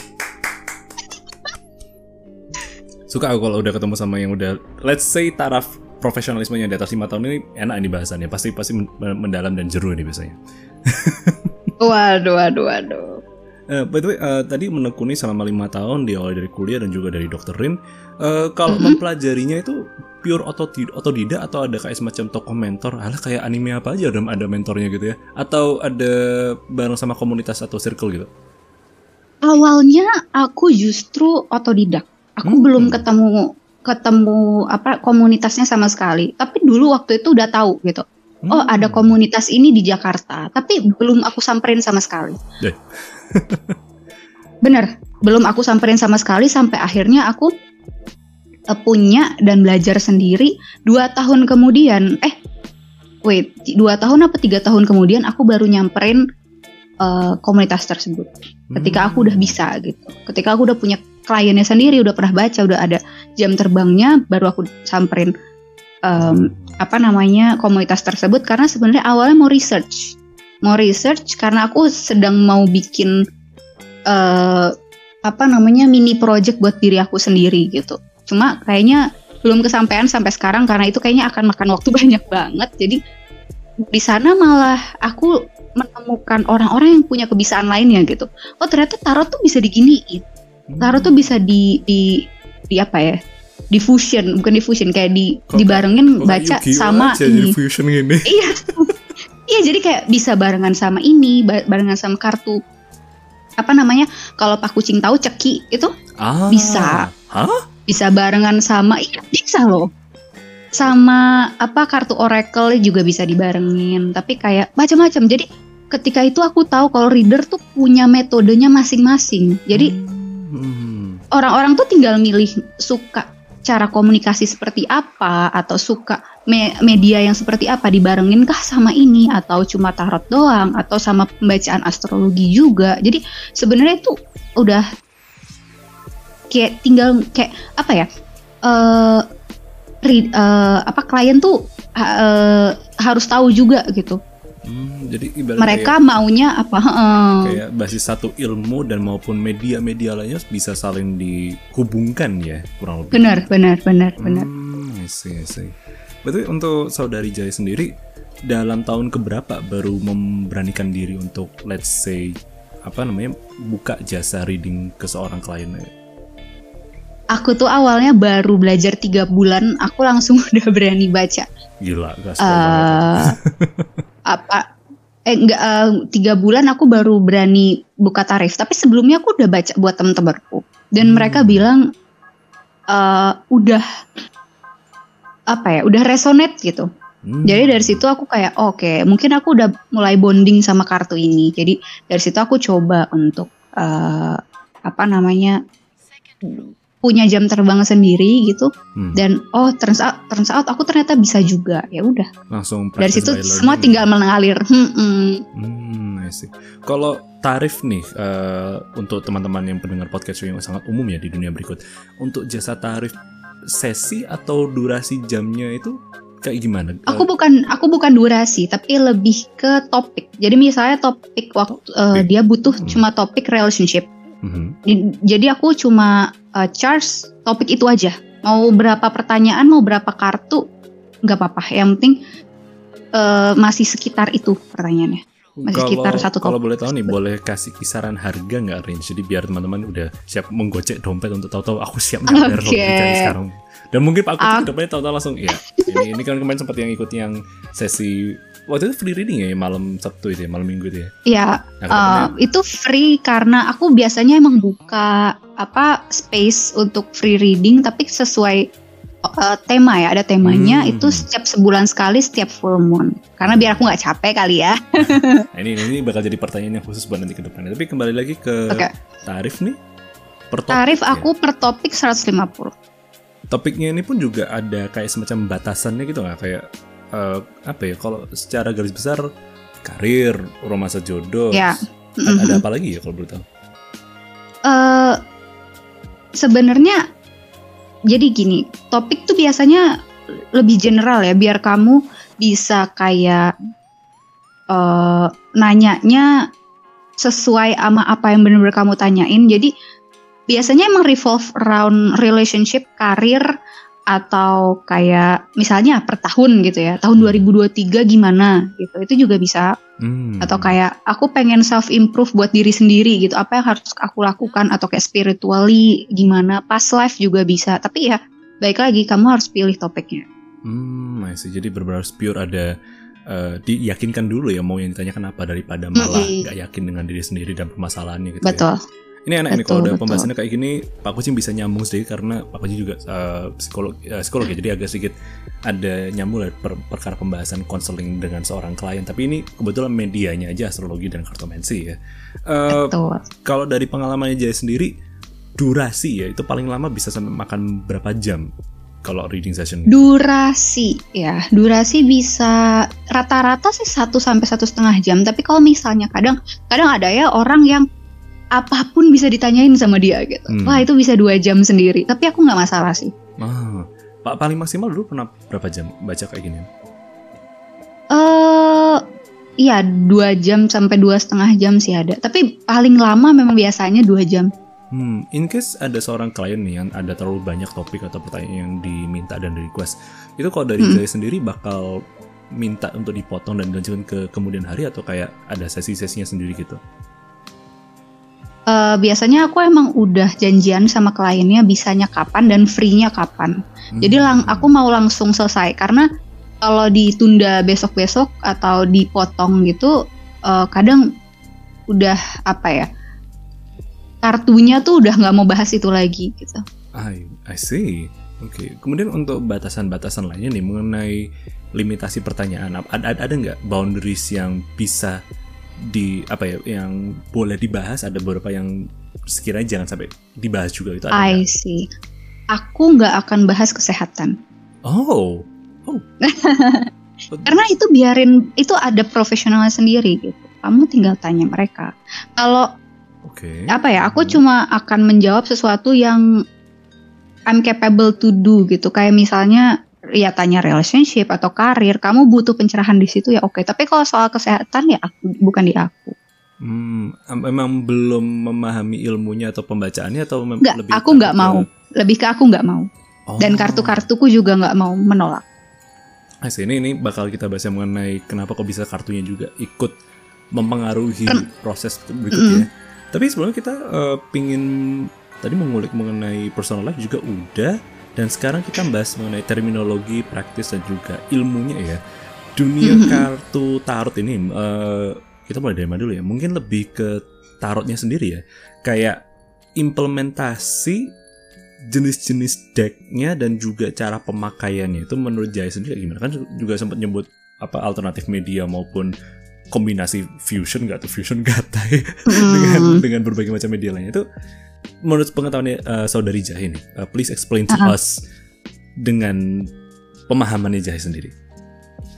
S1: suka aku kalau udah ketemu sama yang udah let's say taraf profesionalismenya di atas lima tahun ini enak ini bahasannya pasti pasti men- mendalam dan jeru ini biasanya
S2: Waduh, waduh, waduh.
S1: Eh, by the way, eh, tadi menekuni selama lima tahun diawali dari kuliah dan juga dari dokter Rin. Eh, kalau
S2: Mhm.
S1: mempelajarinya itu pure otodi- otodidak atau ada kayak semacam tokoh mentor? Alah kayak anime apa aja ada ada mentornya gitu ya? Atau ada bareng sama komunitas atau circle gitu?
S2: Awalnya aku justru otodidak. Aku
S1: Hmm.
S2: belum ketemu ketemu apa komunitasnya sama sekali. Tapi dulu waktu itu udah tahu gitu. Oh,
S1: Hmm.
S2: ada komunitas ini di Jakarta, tapi belum aku samperin sama sekali.
S1: Deh.
S2: Bener, belum aku samperin sama sekali sampai akhirnya aku eh, punya dan belajar sendiri dua tahun kemudian. Eh, wait, dua tahun apa tiga tahun kemudian aku baru nyamperin eh, komunitas tersebut. Ketika aku udah bisa gitu, ketika aku udah punya kliennya sendiri, udah pernah baca, udah ada jam terbangnya, baru aku samperin em, apa namanya komunitas tersebut karena sebenarnya awalnya mau research, mau research karena aku sedang mau bikin eh apa namanya mini project buat diri aku sendiri gitu. Cuma kayaknya belum kesampaian sampai sekarang karena itu kayaknya akan makan waktu banyak banget. Jadi di sana malah aku menemukan orang-orang yang punya kebiasaan lainnya gitu. Oh ternyata tarot tuh bisa diginiin.
S1: Hmm.
S2: Tarot tuh bisa di di di apa ya? Diffusion, bukan diffusion kayak di
S1: Kok-
S2: dibarengin baca sama ini.
S1: fusion gini.
S2: Iya. Iya, jadi kayak bisa barengan sama ini, ba- barengan sama kartu apa namanya? Kalau Pak Kucing tahu ceki itu
S1: Ah.
S2: Bisa.
S1: Hah?
S2: bisa barengan sama iya bisa loh. Sama apa kartu oracle juga bisa dibarengin, tapi kayak macam-macam. Jadi ketika itu aku tahu kalau reader tuh punya metodenya masing-masing. Jadi
S1: Hmm.
S2: Orang-orang tuh tinggal milih suka cara komunikasi seperti apa atau suka me- media yang seperti apa dibarengin kah sama ini atau cuma tarot doang atau sama pembacaan astrologi juga. Jadi sebenarnya itu udah kayak tinggal kayak apa ya? read- eh, apa klien tuh eh, harus tahu juga gitu.
S1: Hmm, jadi ibarat
S2: Mereka maunya apa?
S1: kayak basis satu ilmu dan maupun media-media lainnya bisa saling dihubungkan ya kurang lebih.
S2: Benar, benar, benar, benar.
S1: Hmm, I see, I see. Berarti untuk saudari Jaya sendiri dalam tahun keberapa baru memberanikan diri untuk let's say apa namanya buka jasa reading ke seorang klien?
S2: Aku tuh awalnya baru belajar tiga bulan, aku langsung udah berani baca.
S1: Gila, gas banget.
S2: Apa? Eh enggak eh, tiga bulan aku baru berani buka tarif. Tapi sebelumnya aku udah baca buat temen-temenku dan
S1: Hmm.
S2: mereka bilang eh udah apa ya? Udah resonate gitu.
S1: Hmm.
S2: Jadi dari situ aku kayak oke, mungkin aku udah mulai bonding sama kartu ini. Jadi dari situ aku coba untuk eh, apa namanya punya jam terbang sendiri gitu
S1: Hmm,
S2: dan oh turns out turns out aku ternyata bisa juga ya udah
S1: langsung
S2: dari situ semua
S1: ya.
S2: tinggal mengalir Hmm, hmm.
S1: Hmm. Kalau tarif nih eh, untuk teman-teman yang pendengar podcast yang sangat umum ya di dunia berikut, untuk jasa tarif sesi atau durasi jamnya itu kayak gimana?
S2: aku bukan aku bukan durasi tapi lebih ke topik jadi misalnya topik waktu eh,
S1: Topik.
S2: dia butuh
S1: Hmm.
S2: cuma topik relationship. Di- jadi aku cuma eh, charge topik itu aja mau berapa pertanyaan mau berapa kartu nggak apa-apa yang penting eh, masih sekitar itu pertanyaannya Masih sekitar satu
S1: kalau
S2: topik.
S1: boleh tahu nih, boleh kasih kisaran harga nggak range? Jadi biar teman-teman udah siap menggocek dompet untuk tahu-tahu aku siap nggak bayar logika ini sekarang. Dan mungkin Pak Kucing
S2: Aku-
S1: ke depannya tahu-tahu langsung, iya. Ini, ini kan kemarin sempat yang ikut yang sesi waktu itu free reading ya malam Sabtu itu ya, malam Minggu itu ya.
S2: ya
S1: Nah,
S2: Eh, itu free karena aku biasanya emang buka apa space untuk free reading tapi sesuai eh, tema ya ada temanya
S1: Hmm.
S2: itu setiap sebulan sekali setiap full moon karena biar aku nggak capek kali ya
S1: Nah, ini ini bakal jadi pertanyaan yang khusus buat nanti ke depannya. Tapi kembali lagi ke
S2: Oke.
S1: tarif nih. per topik
S2: Tarif
S1: ya?
S2: aku per topik 150.
S1: topiknya ini pun juga ada kayak semacam batasannya gitu nggak kayak eh, apa ya kalau secara garis besar karir romansa jodoh
S2: Ya.
S1: terus ada, ada apa lagi ya kalau boleh tahu
S2: eh sebenarnya jadi gini, topik tuh biasanya lebih general ya, biar kamu bisa kayak eh nanyanya sesuai sama apa yang benar-benar kamu tanyain. Jadi biasanya emang revolve around relationship, karir atau kayak misalnya per tahun gitu ya. Tahun 2023 gimana gitu. Itu juga bisa
S1: Hmm.
S2: atau kayak aku pengen self improve buat diri sendiri gitu apa yang harus aku lakukan atau kayak spiritually gimana past life juga bisa tapi ya baik lagi kamu harus pilih topiknya
S1: Hmm. Jadi benar-benar pure ada eh, diyakinkan dulu ya mau yang ditanyakan apa daripada malah nggak yakin dengan diri sendiri dan permasalahannya gitu. ya. Ini enak ini
S2: Betul,
S1: kalau udah
S2: betul.
S1: pembahasannya kayak gini, Pak Kucing bisa nyambung sedikit karena Pak Kucing juga eh, psikolog, eh, psikolog ya, jadi agak sedikit ada nyambung dari per- perkara pembahasan konseling dengan seorang klien. Tapi ini kebetulan medianya aja astrologi dan kartomansi ya.
S2: Betul
S1: kalau dari pengalamannya Jaya sendiri, durasi ya itu paling lama bisa sampai makan berapa jam kalau reading session?
S2: durasi ya durasi bisa rata-rata sih satu sampai satu setengah jam tapi kalau misalnya kadang kadang ada ya orang yang apa pun bisa ditanyain sama dia gitu
S1: Hmm.
S2: wah itu bisa dua jam sendiri tapi aku nggak masalah sih
S1: Ah, Pak paling maksimal dulu pernah berapa jam baca kayak gini?
S2: eh iya dua jam sampai dua setengah jam sih ada tapi paling lama memang biasanya dua jam
S1: Hmm, in case ada seorang klien nih yang ada terlalu banyak topik atau pertanyaan yang diminta dan di request, itu kalau dari
S2: Hmm.
S1: Jaya sendiri bakal minta untuk dipotong dan dilanjutkan ke kemudian hari atau kayak ada sesi-sesinya sendiri gitu?
S2: Eh, biasanya aku emang udah janjian sama kliennya bisanya kapan dan free-nya kapan jadi lang
S1: Hmm.
S2: aku mau langsung selesai karena kalau ditunda besok-besok atau dipotong gitu eh, kadang udah apa ya kartunya tuh udah nggak mau bahas itu lagi gitu
S1: I, I see. Oke. Kemudian untuk batasan-batasan lainnya nih mengenai limitasi pertanyaan, ada ada nggak boundaries yang bisa di apa ya yang boleh dibahas? Ada beberapa yang sekiranya jangan sampai dibahas juga itu ada
S2: I see aku nggak akan bahas kesehatan
S1: Oh, oh.
S2: karena itu biarin itu ada profesionalnya sendiri gitu kamu tinggal tanya mereka kalau
S1: Oke.
S2: apa ya aku
S1: Hmm.
S2: cuma akan menjawab sesuatu yang I'm capable to do gitu kayak misalnya ya tanya relationship atau karir kamu butuh pencerahan di situ ya oke tapi kalau soal kesehatan ya aku, bukan di aku
S1: Hmm, em- memang belum memahami ilmunya atau pembacaannya atau mem-
S2: Nggak,
S1: lebih
S2: aku nggak mau. lebih ke aku nggak mau
S1: Oh.
S2: dan kartu-kartuku juga nggak mau menolak
S1: see. ini ini bakal kita bahas mengenai kenapa kok bisa kartunya juga ikut mempengaruhi
S2: Ken-
S1: proses berikutnya. Tapi sebelumnya kita eh, pingin tadi mengulik mengenai personal life juga udah dan sekarang kita bahas mengenai terminologi, praktis dan juga ilmunya ya. Dunia
S2: Mhm.
S1: kartu tarot ini eh, kita mulai dari mana dulu ya? Mungkin lebih ke tarotnya sendiri ya. Kayak implementasi jenis-jenis decknya dan juga cara pemakaiannya itu menurut Jaya sendiri gimana kan juga sempat nyebut apa alternatif media maupun kombinasi fusion gak tuh fusion gatai dengan
S2: Hmm.
S1: dengan berbagai macam media lainnya itu menurut pengetahuannya eh, saudari Jahe nih eh, please explain to
S2: Uh-uh.
S1: us dengan pemahamannya Jahe sendiri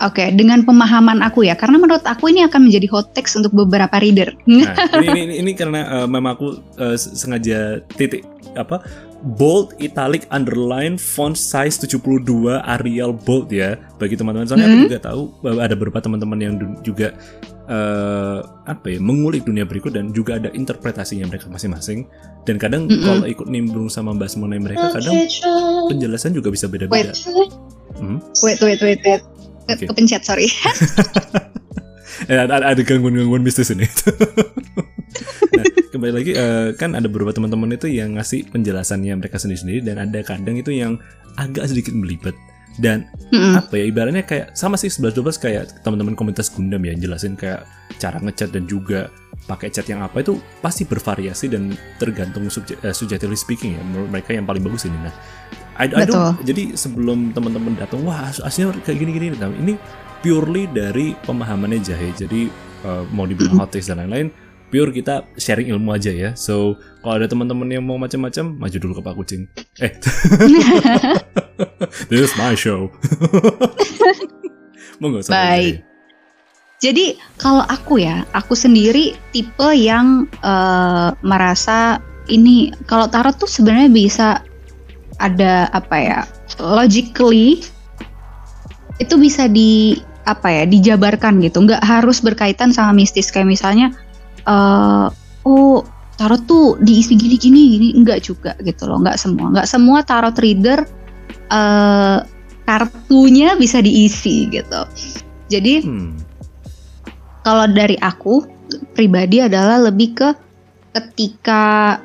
S2: Oke, dengan pemahaman aku ya, karena menurut aku ini akan menjadi hot text untuk beberapa reader.
S1: nah ini ini, ini, ini karena eh, memang aku eh, sengaja titik apa bold italic underline font size 72 Arial bold ya bagi teman-teman soalnya aku
S2: Mhm.
S1: juga tahu ada beberapa teman-teman yang juga eh, apa ya mengulik dunia berikut dan juga ada interpretasinya mereka masing-masing dan kadang
S2: Mhm.
S1: kalau ikut nimbrung sama bahas mengenai mereka kadang penjelasan juga bisa
S2: Wait,
S1: beda-beda Hmm?
S2: wait, wait, wait, wait.
S1: Oke.
S2: Kepencet, sorry.
S1: Eh, ada, ada gangguan-gangguan bisnis ini. nah, kembali lagi eh, kan ada beberapa teman-teman itu yang ngasih penjelasannya mereka sendiri-sendiri dan ada kadang itu yang agak sedikit melibet dan
S2: Mm-mm.
S1: apa ya ibaratnya kayak sama sih 11 12 kayak teman-teman komunitas Gundam ya jelasin kayak cara ngechat dan juga pakai chat yang apa itu pasti bervariasi dan tergantung subje- eh, subjectively speaking ya menurut mereka yang paling bagus ini. Nah I, I don't- jadi sebelum teman-teman datang wah as- aslinya kayak gini-gini nah, ini purely dari pemahamannya Jahe. Jadi eh, mau dibilang hot taste dan lain-lain pure kita sharing ilmu aja ya. So kalau ada teman-teman yang mau macam-macam, maju dulu ke Pak Kucing. Eh, this is my show. usah
S2: Baik. Jadi kalau aku ya, aku sendiri tipe yang uh, merasa ini kalau tarot tuh sebenarnya bisa ada apa ya logically itu bisa di apa ya dijabarkan gitu nggak harus berkaitan sama mistis kayak misalnya uh, oh tarot tuh diisi gini gini. Gini enggak juga gitu loh nggak semua. Nggak semua tarot reader uh, kartunya bisa diisi gitu. Jadi hmm. kalau dari aku pribadi adalah lebih ke ketika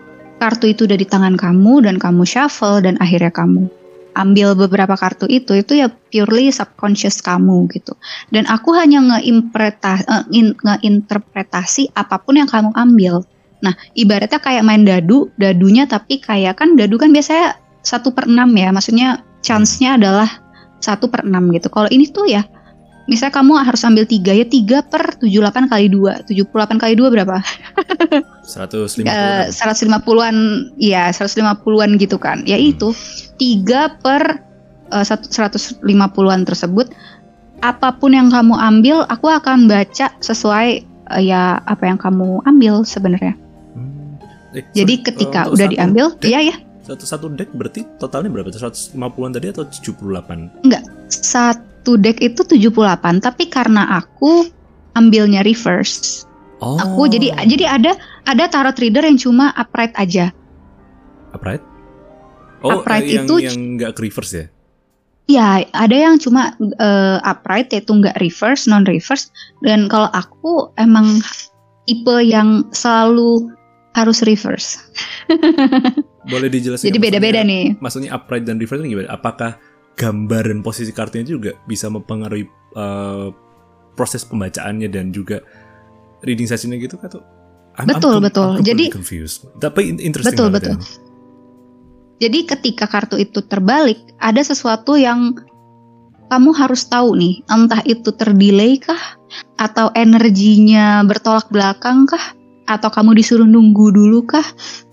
S2: kartu itu udah di tangan kamu dan kamu shuffle dan akhirnya kamu ambil beberapa kartu itu itu ya purely subconscious kamu gitu. Dan aku hanya ngeinterpretasi, in, ngeinterpretasi apa pun yang kamu ambil. Nah ibaratnya kayak main dadu dadunya tapi kayak kan dadu kan biasanya satu per enam ya maksudnya chance-nya adalah satu per enam gitu. Kalau ini tuh ya Misalnya kamu harus ambil tiga ya tiga per tujuh delapan kali dua tujuh puluh delapan kali dua berapa?
S1: Seratus lima
S2: Seratus lima puluhan, ya seratus lima puluhan gitu kan. Ya hmm. itu tiga per uh, seratus lima puluhan tersebut. Apa pun yang kamu ambil, aku akan baca sesuai uh, ya apa yang kamu ambil sebenarnya. Hmm. Eh, Jadi ketika uh, udah diambil, iya ya.
S1: Satu satu deck berarti totalnya berapa? 150-an tadi atau 78?
S2: Enggak, satu satu deck itu 78, tapi karena aku ambilnya reverse. Oh. Aku jadi jadi ada ada tarot reader yang cuma upright aja.
S1: Upright? Oh, upright yang, itu yang nggak reverse ya?
S2: Ya, ada yang cuma uh, upright yaitu nggak reverse, non reverse. Dan kalau aku emang tipe yang selalu harus reverse.
S1: Boleh dijelasin?
S2: Jadi beda-beda nih.
S1: Maksudnya upright dan reverse ini gimana? Apakah gambar dan posisi kartunya juga bisa mempengaruhi uh, proses pembacaannya dan juga reading sessionnya gitu kan tuh?
S2: I'm, betul I'm, betul. I'm jadi
S1: confused. Tapi interesting
S2: betul betul. ya. jadi ketika kartu itu terbalik ada sesuatu yang kamu harus tahu nih. Entah itu terdelay kah? Atau energinya bertolak belakang kah? Atau kamu disuruh nunggu dulu kah?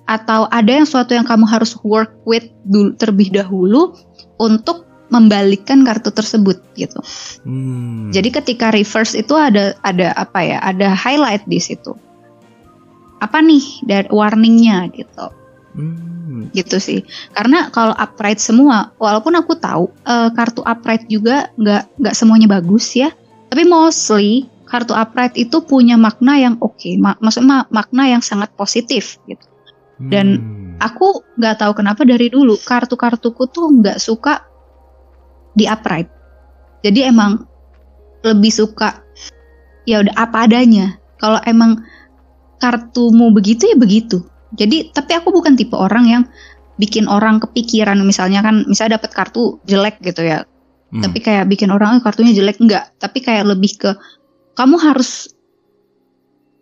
S2: Atau ada yang suatu yang kamu harus work with dulu terlebih dahulu untuk membalikkan kartu tersebut gitu. Hmm. Jadi ketika reverse itu ada ada apa ya? Ada highlight di situ. Apa nih dari warningnya gitu. Hmm. Gitu sih. Karena kalau upright semua, walaupun aku tahu uh, kartu upright juga nggak nggak semuanya bagus ya. Tapi mostly kartu upright itu punya makna yang oke, okay. Ma maksudnya makna yang sangat positif gitu. Dan hmm. aku nggak tahu kenapa dari dulu kartu-kartuku tuh nggak suka di upright. Jadi emang lebih suka ya udah apa adanya. Kalau emang kartumu begitu ya begitu. Jadi tapi aku bukan tipe orang yang bikin orang kepikiran misalnya kan misalnya dapat kartu jelek gitu ya. Hmm. Tapi kayak bikin orang oh, kartunya jelek enggak, tapi kayak lebih ke kamu harus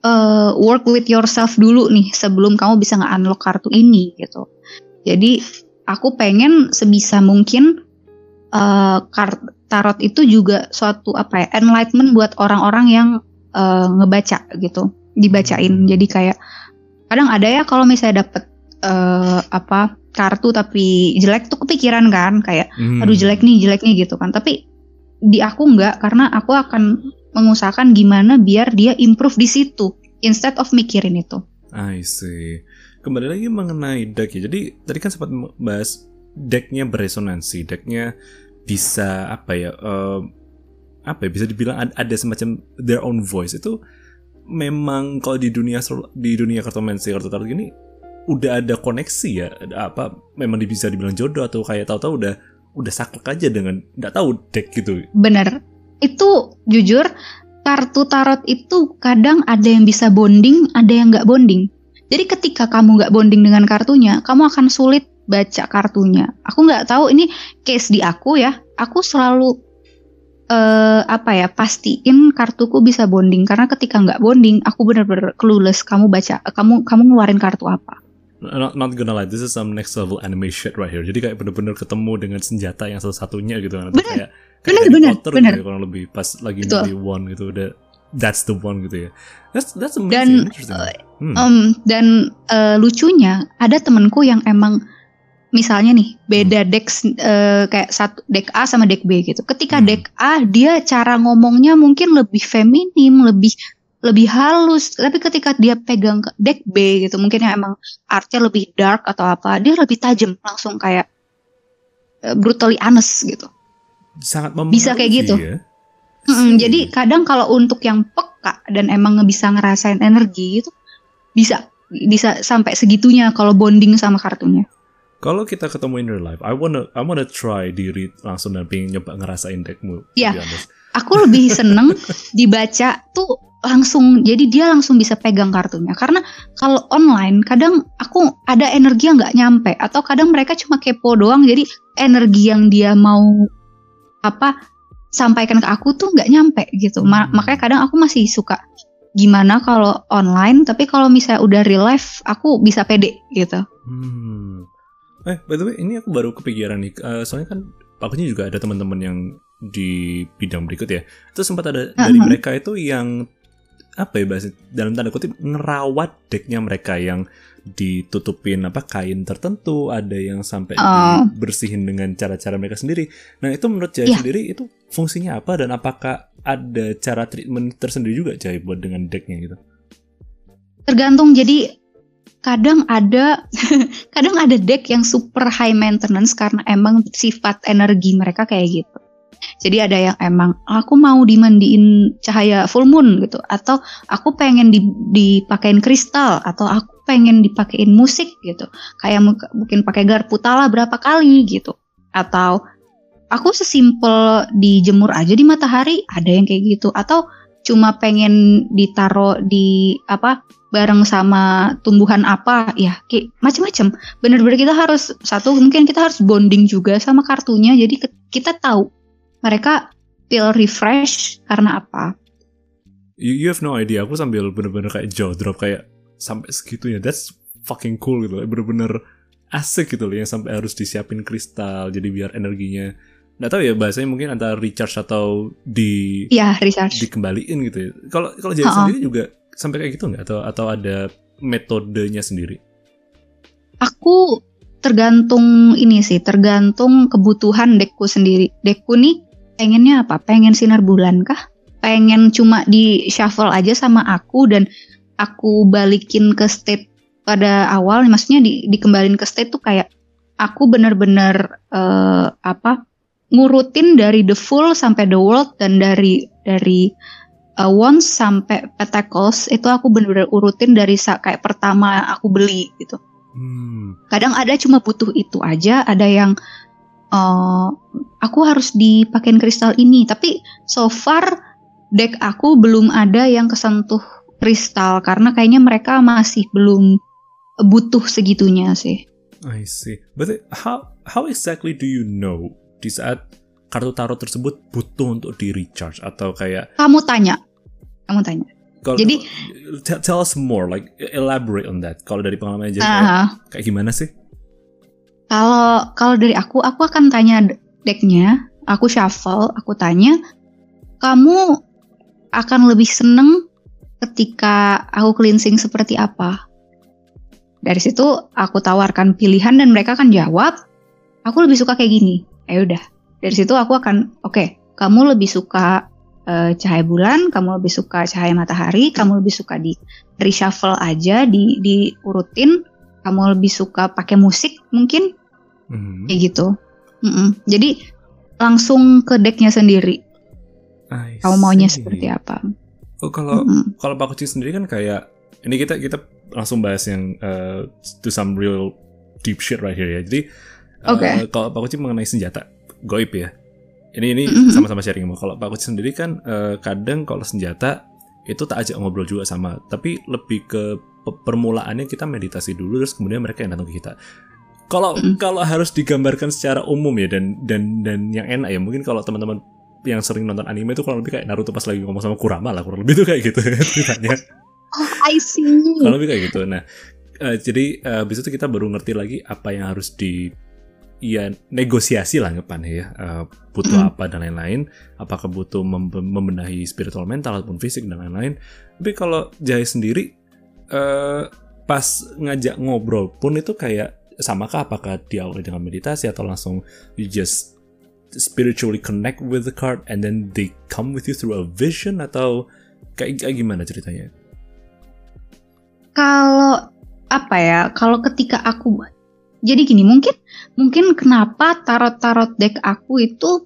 S2: uh, work with yourself dulu nih sebelum kamu bisa nge-unlock kartu ini gitu. Jadi aku pengen sebisa mungkin uh, tarot itu juga suatu apa ya enlightenment buat orang-orang yang uh, ngebaca gitu dibacain jadi kayak kadang ada ya kalau misalnya dapet uh, apa kartu tapi jelek tuh kepikiran kan kayak hmm. aduh jelek nih jelek nih gitu kan tapi di aku nggak karena aku akan mengusahakan gimana biar dia improve di situ instead of mikirin itu.
S1: I see. Kembali lagi mengenai deck ya. Jadi tadi kan sempat bahas decknya beresonansi, decknya bisa apa ya uh, apa ya bisa dibilang ada, semacam their own voice. Itu memang kalau di dunia di dunia kartomancy kartu tarot gini udah ada koneksi ya. Ada apa memang bisa dibilang jodoh atau kayak tahu-tahu udah udah saklek aja dengan nggak tahu deck gitu.
S2: Bener. Itu jujur kartu tarot itu kadang ada yang bisa bonding ada yang nggak bonding. Jadi ketika kamu nggak bonding dengan kartunya kamu akan sulit baca kartunya. Aku nggak tahu ini case di aku ya. Aku selalu uh, apa ya pastiin kartuku bisa bonding karena ketika nggak bonding aku bener-bener clueless kamu baca kamu kamu ngeluarin kartu apa.
S1: Not, not gonna lie, this is some next level anime shit right here. Jadi kayak bener-bener ketemu dengan senjata yang salah satunya gitu kan.
S2: Bener,
S1: kayak,
S2: kayak bener, bener,
S1: bener. Gitu, kurang lebih pas lagi di one gitu udah that's the one gitu ya. That's that's
S2: Dan,
S1: amazing. interesting. Hmm.
S2: Em, dan eh, lucunya ada temenku yang emang misalnya nih beda deck eh, kayak satu deck A sama deck B gitu. Ketika
S1: Hmm.
S2: deck A dia cara ngomongnya mungkin lebih feminim, lebih lebih halus. Tapi ketika dia pegang ke deck B gitu, mungkin yang emang artnya lebih dark atau apa, dia lebih tajam langsung kayak eh, brutally honest gitu.
S1: Sangat
S2: Bisa kayak gitu.
S1: ya. See.
S2: jadi kadang kalau untuk yang peka dan emang bisa ngerasain energi gitu, bisa bisa sampai segitunya kalau bonding sama kartunya.
S1: Kalau kita ketemu in real life, I wanna I wanna try diri langsung dan pengen nyoba ngerasain deckmu.
S2: Iya. Aku lebih seneng dibaca tuh langsung, jadi dia langsung bisa pegang kartunya. Karena kalau online kadang aku ada energi yang nggak nyampe atau kadang mereka cuma kepo doang, jadi energi yang dia mau apa sampaikan ke aku tuh nggak nyampe gitu. Ma-
S1: Hmm.
S2: Makanya kadang aku masih suka gimana kalau online, tapi kalau misalnya udah real life aku bisa pede gitu.
S1: Hmm. Eh, by the way, ini aku baru kepikiran nih. Eh, soalnya kan pakunya juga ada teman-teman yang di bidang berikut ya. Terus sempat ada dari
S2: Uh-huh.
S1: mereka itu yang apa ya bahasa dalam tanda kutip ngerawat decknya mereka yang ditutupin apa kain tertentu, ada yang sampai
S2: Oh.
S1: dibersihin dengan cara-cara mereka sendiri. Nah, itu menurut Jai
S2: Iya.
S1: sendiri itu fungsinya apa dan apakah ada cara treatment tersendiri juga Jai buat dengan decknya gitu?
S2: tergantung jadi kadang ada kadang ada deck yang super high maintenance karena emang sifat energi mereka kayak gitu. Jadi ada yang emang aku mau dimandiin cahaya full moon gitu atau aku pengen di, dipakein kristal atau aku pengen dipakein musik gitu. Kayak mu- mungkin pakai garpu tala berapa kali gitu. Atau aku sesimpel dijemur aja di matahari ada yang kayak gitu atau cuma pengen ditaro di apa bareng sama tumbuhan apa ya kayak macam-macam bener-bener kita harus satu mungkin kita harus bonding juga sama kartunya jadi kita tahu mereka feel refresh karena apa
S1: You, you have no idea. Aku sambil bener-bener kayak jaw drop kayak sampai segitunya. That's fucking cool gitu. Bener-bener asik gitu loh yang sampai harus disiapin kristal jadi biar energinya nggak tahu ya bahasanya mungkin antara recharge atau di
S2: ya recharge
S1: dikembaliin gitu ya. Kalau kalau jadi
S2: Ha-ha.
S1: sendiri juga sampai kayak gitu nggak? Atau atau ada metodenya sendiri?
S2: aku tergantung ini sih tergantung kebutuhan deckku sendiri. Deckku nih pengennya apa? Pengen sinar bulan kah? Pengen cuma di shuffle aja sama aku dan aku balikin ke state pada awal. Maksudnya di, dikembalin ke state tuh kayak aku bener-bener eh, apa ngurutin dari the full sampai the world dan dari dari uh, wands sampai pentacles itu aku bener-bener urutin dari kayak pertama aku beli gitu
S1: Hmm.
S2: kadang ada cuma butuh itu aja ada yang eh, aku harus dipakein kristal ini tapi so far deck aku belum ada yang kesentuh kristal karena kayaknya mereka masih belum butuh segitunya sih
S1: I see. Berarti how how exactly do you know di saat kartu tarot tersebut butuh untuk di recharge atau kayak
S2: kamu tanya. Kamu tanya.
S1: Kalau
S2: Jadi-
S1: tell, tell us more like elaborate on that. Kalau dari pengalaman aja kayak,
S2: Ah,
S1: kayak gimana sih?
S2: kalau kalau dari aku aku akan tanya decknya. Aku shuffle aku tanya kamu akan lebih seneng ketika aku cleansing seperti apa? Dari situ aku tawarkan pilihan dan mereka akan jawab aku lebih suka kayak gini. Ya udah dari situ aku akan oke kamu lebih suka eh, cahaya bulan kamu lebih suka cahaya matahari kamu lebih suka di reshuffle aja di diurutin kamu lebih suka pakai musik mungkin
S1: Hmm.
S2: kayak gitu Mm-mm. jadi langsung ke decknya sendiri
S1: I
S2: kamu maunya seperti apa
S1: Oh kalau
S2: Mm-mm.
S1: kalau Pak Kucing sendiri kan kayak ini kita kita langsung bahas yang uh, to some real deep shit right here ya. Jadi uh,
S2: Oke.
S1: kalau Pak Kucing mengenai senjata goib ya. Ini ini
S2: Mhm.
S1: sama-sama sharing. Kalau Pak Kucing sendiri kan uh, kadang kalau senjata itu tak ajak ngobrol juga sama, tapi lebih ke pe- permulaannya kita meditasi dulu terus kemudian mereka yang datang ke kita. Kalau
S2: Mm.
S1: kalau harus digambarkan secara umum ya dan dan dan yang enak ya mungkin kalau teman-teman yang sering nonton anime itu kurang lebih kayak Naruto pas lagi ngomong sama Kurama lah kurang lebih itu kayak gitu ceritanya
S2: oh I see
S1: kurang lebih kayak gitu nah eh, jadi eh, habis itu kita baru ngerti lagi apa yang harus di ya negosiasi lah ngepan ya uh, butuh
S2: Mm.
S1: apa dan lain-lain apakah butuh mem- membenahi spiritual mental ataupun fisik dan lain-lain tapi kalau Jai sendiri eh pas ngajak ngobrol pun itu kayak samakah apakah diawali dengan meditasi atau langsung you just spiritually connect with the card and then they come with you through a vision atau kayak, kayak gimana ceritanya
S2: Kalau apa ya? Kalau ketika aku jadi gini, mungkin mungkin kenapa tarot-tarot deck aku itu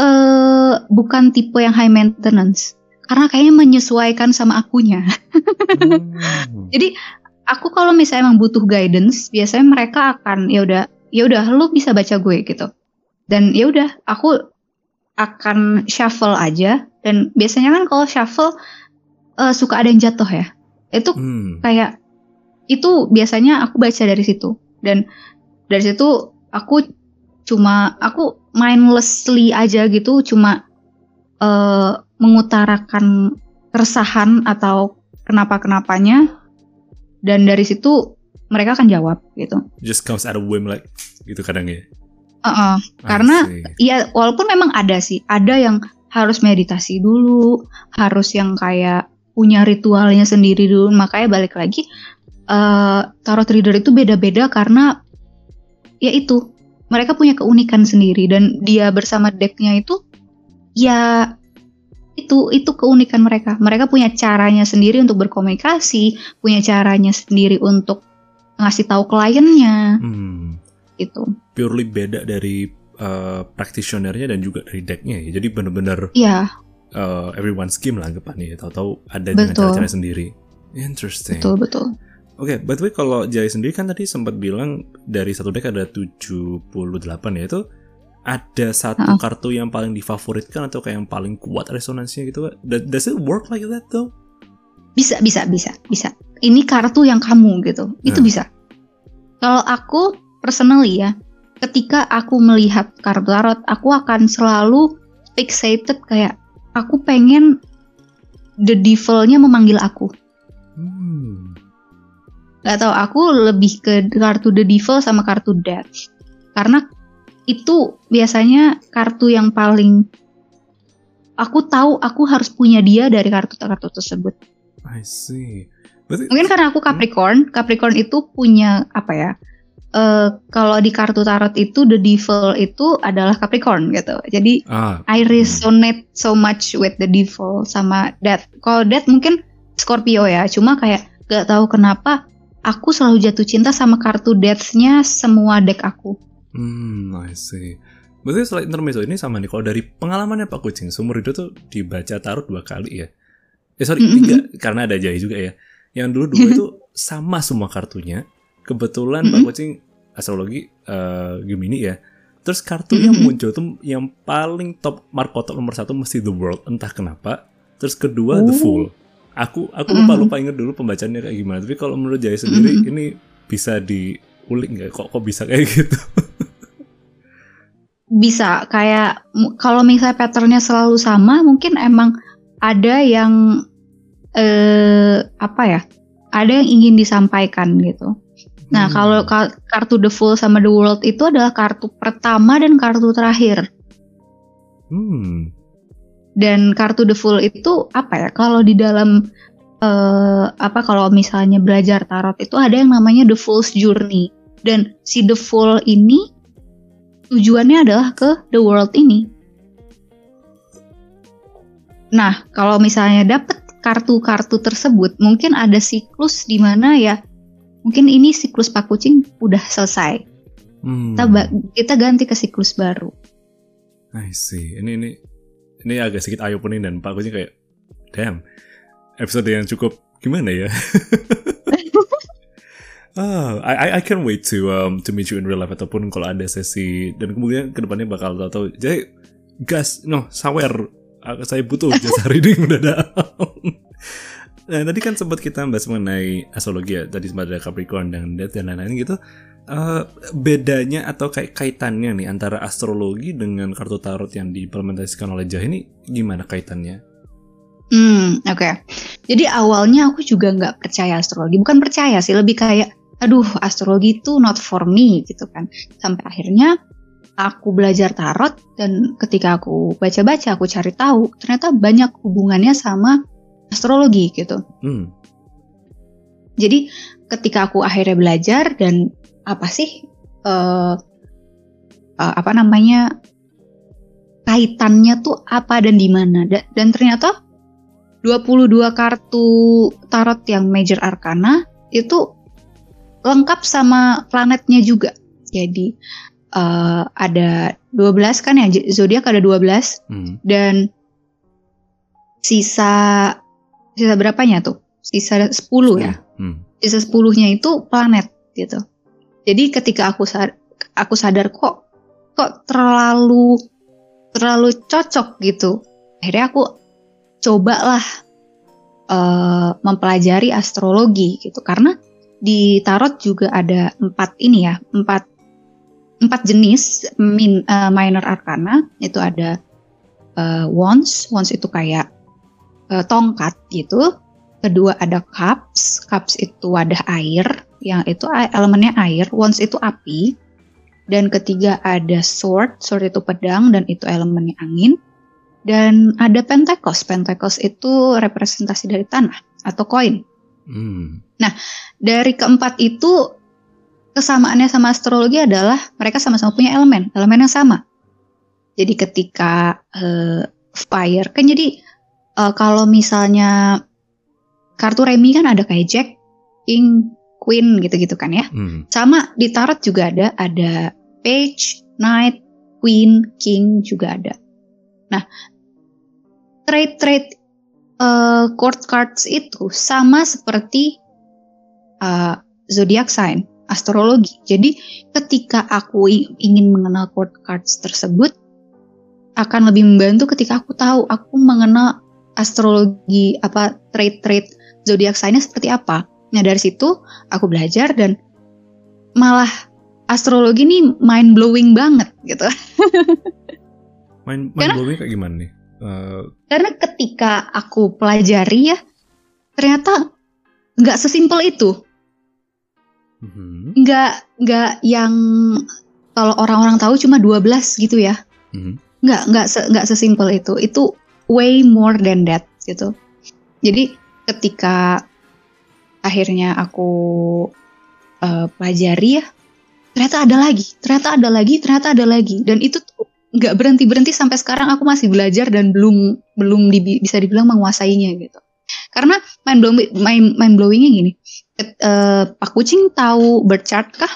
S2: eh bukan tipe yang high maintenance. Karena kayaknya menyesuaikan sama akunya.
S1: Hmm.
S2: Jadi aku kalau misalnya emang butuh guidance, biasanya mereka akan ya udah ya udah lu bisa baca gue gitu. Dan ya udah aku akan shuffle aja dan biasanya kan kalau shuffle eh, suka ada yang jatuh ya. Itu
S1: Hmm.
S2: kayak itu biasanya aku baca dari situ dan dari situ aku cuma aku mindlessly aja gitu cuma eh, mengutarakan keresahan atau kenapa kenapanya dan dari situ mereka akan jawab gitu.
S1: just comes out of whim like gitu kadang ya
S2: Heeh.
S1: I
S2: Karena-. Iya, walaupun memang ada sih, ada yang harus meditasi dulu, harus yang kayak punya ritualnya sendiri dulu. Makanya balik lagi, eh tarot reader itu beda-beda karena ya itu mereka punya keunikan sendiri dan dia bersama decknya itu ya itu itu keunikan mereka. Mereka punya caranya sendiri untuk berkomunikasi, punya caranya sendiri untuk ngasih tahu kliennya
S1: Hmm.
S2: gitu.
S1: purely beda dari uh, practitionernya dan juga dari decknya ya jadi bener-bener
S2: Iya,
S1: uh, everyone's game lah anggapannya ya tahu-tahu ada dengan
S2: Betul.
S1: cara-cara sendiri interesting
S2: betul betul.
S1: Oke, by the way kalau Jai sendiri kan tadi sempat bilang dari satu deck ada 78 ya itu ada satu
S2: Ha-ha.
S1: kartu yang paling difavoritkan atau kayak yang paling kuat resonansinya gitu. Does does it work like that though?
S2: Bisa, bisa, bisa, bisa. Ini kartu yang kamu gitu. Itu
S1: Hmm.
S2: bisa. Kalau aku personally ya, ketika aku melihat kartu tarot, aku akan selalu fixated kayak aku pengen the devil-nya memanggil aku.
S1: Hmm.
S2: Gak tau, aku lebih ke kartu the devil sama kartu death. Karena itu biasanya kartu yang paling aku tahu aku harus punya dia dari kartu-kartu tersebut.
S1: I see. Berarti
S2: Mungkin karena aku Capricorn, Capricorn itu punya apa ya? eh kalau di kartu tarot itu the devil itu adalah Capricorn gitu. Jadi
S1: ah
S2: I resonate so much with the devil sama Death. Kalau Death mungkin Scorpio ya, cuma kayak gak tahu kenapa aku selalu jatuh cinta sama kartu Death-nya semua deck aku.
S1: Hmm, I see. Berarti setelah intermezzo ini sama nih, kalau dari pengalamannya Pak Kucing, seumur hidup tuh dibaca tarot dua kali ya. Eh sorry,
S2: Mm-mm.
S1: tiga, karena ada Jai juga ya. Yang dulu dua itu sama semua kartunya. Kebetulan Pak
S2: Mm-mm.
S1: Kucing astrologi eh, Gemini ya. Terus kartu yang
S2: Mm-mm.
S1: muncul tuh yang paling top marco top nomor satu mesti The World, entah kenapa. Terus kedua The
S2: Oh.
S1: Fool. Aku aku lupa
S2: Mm-mm.
S1: lupa inget dulu pembacaannya kayak gimana. Tapi kalau menurut Jai sendiri
S2: Mm-mm.
S1: ini bisa diulik nggak? Kok kok bisa kayak gitu?
S2: Bisa kayak kalau misalnya patternnya selalu sama, mungkin emang ada yang eh apa ya? Ada yang ingin disampaikan gitu. Nah,
S1: Hmm.
S2: kalau ka- kartu The Fool sama The World itu adalah kartu pertama dan kartu terakhir.
S1: Hmm.
S2: Dan kartu The Fool itu apa ya? Kalau di dalam eh apa kalau misalnya belajar tarot itu ada yang namanya The Fool's Journey. Dan si The Fool ini tujuannya adalah ke The World ini. Nah, kalau misalnya dapet kartu-kartu tersebut, mungkin ada siklus di mana ya mungkin ini siklus Pak Kucing udah selesai.
S1: Hmm.
S2: Kita, kita ganti ke siklus baru.
S1: I see. Ini ini ini agak sedikit eye opening dan Pak Kucing kayak damn. Episode yang cukup gimana ya? Ah, I, I I can't wait to um to meet you in real life ataupun kalau ada sesi dan kemudian ke depannya bakal tahu-tahu. Jadi gas, no, sawer. Aku- Saya butuh jasa reading mendadak. Nah, tadi kan sempat kita bahas mengenai astrologi ya, tadi sempat ada Capricorn dan Death dan lain-lain gitu. Eh, bedanya atau kayak kaitannya nih antara astrologi dengan kartu tarot yang diimplementasikan oleh Jah ini gimana kaitannya?
S2: Hmm, oke. Jadi awalnya aku juga nggak percaya astrologi. Bukan percaya sih, lebih kayak aduh astrologi itu not for me gitu kan. Sampai akhirnya aku belajar tarot dan ketika aku baca-baca aku cari tahu ternyata banyak hubungannya sama astrologi gitu.
S1: Hmm.
S2: Jadi ketika aku akhirnya belajar dan apa sih uh, uh, apa namanya kaitannya tuh apa dan di mana dan, dan ternyata 22 kartu tarot yang major arcana itu lengkap sama planetnya juga. Jadi uh, ada 12 kan ya zodiak ada 12 hmm. dan sisa sisa berapanya tuh? Sisa 10 ya. Hmm. Sisa 10-nya itu planet gitu. Jadi ketika aku sadar, aku sadar kok kok terlalu terlalu cocok gitu. Akhirnya aku cobalah uh, mempelajari astrologi gitu. Karena di tarot juga ada empat ini ya empat empat jenis min, uh, minor arcana. Itu ada uh, wands. Wands itu kayak uh, tongkat gitu. Kedua ada cups. Cups itu ada air yang itu elemennya air wands itu api dan ketiga ada sword sword itu pedang dan itu elemennya angin dan ada pentecost pentecost itu representasi dari tanah atau koin hmm. nah dari keempat itu kesamaannya sama astrologi adalah mereka sama-sama punya elemen, elemen yang sama. Jadi ketika uh, fire kan jadi uh, kalau misalnya kartu remi kan ada kayak Jack, King, Queen gitu-gitu kan ya. Hmm. Sama di tarot juga ada, ada Page, Knight, Queen, King juga ada. Nah, trade-trade uh, court cards itu sama seperti uh, zodiac sign, astrologi. Jadi ketika aku ingin mengenal court cards tersebut akan lebih membantu ketika aku tahu aku mengenal astrologi apa trait-trait zodiak sign-nya seperti apa. Nah, dari situ aku belajar dan malah astrologi ini mind blowing banget gitu.
S1: mind, mind blowing kayak gimana nih?
S2: Uh... Karena ketika aku pelajari ya ternyata nggak sesimpel itu mm-hmm. nggak nggak yang kalau orang-orang tahu cuma 12 gitu ya mm-hmm. nggak nggak se, nggak sesimpel itu itu way more than that gitu jadi ketika akhirnya aku uh, pelajari ya ternyata ada lagi ternyata ada lagi ternyata ada lagi dan itu nggak berhenti berhenti sampai sekarang aku masih belajar dan belum belum di, bisa dibilang menguasainya gitu karena mind blowing mind, mind blowingnya gini uh, Pak Kucing tahu bird chart kah?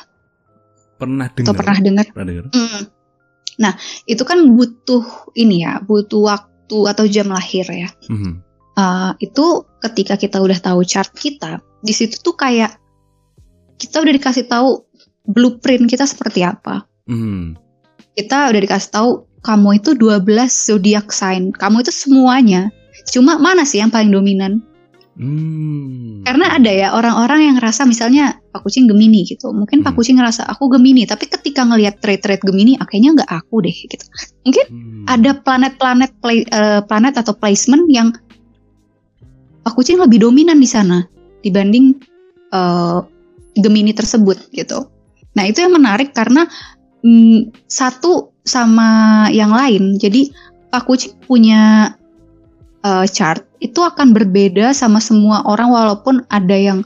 S1: Pernah dengar.
S2: Atau pernah dengar? Pernah dengar. Mm. Nah, itu kan butuh ini ya, butuh waktu atau jam lahir ya. Mm -hmm. Uh, itu ketika kita udah tahu chart kita, di situ tuh kayak kita udah dikasih tahu blueprint kita seperti apa. Mm. Kita udah dikasih tahu kamu itu 12 zodiac sign. Kamu itu semuanya. Cuma mana sih yang paling dominan? Hmm. Karena ada ya orang-orang yang ngerasa misalnya Pak Kucing Gemini gitu. Mungkin hmm. Pak Kucing ngerasa aku Gemini, tapi ketika ngelihat trade-trade Gemini, akhirnya nggak aku deh gitu. Mungkin hmm. ada planet-planet play, uh, planet atau placement yang Kucing lebih dominan di sana dibanding uh, Gemini tersebut gitu. Nah itu yang menarik karena mm, satu sama yang lain. Jadi Pak Kucing punya uh, chart itu akan berbeda sama semua orang walaupun ada yang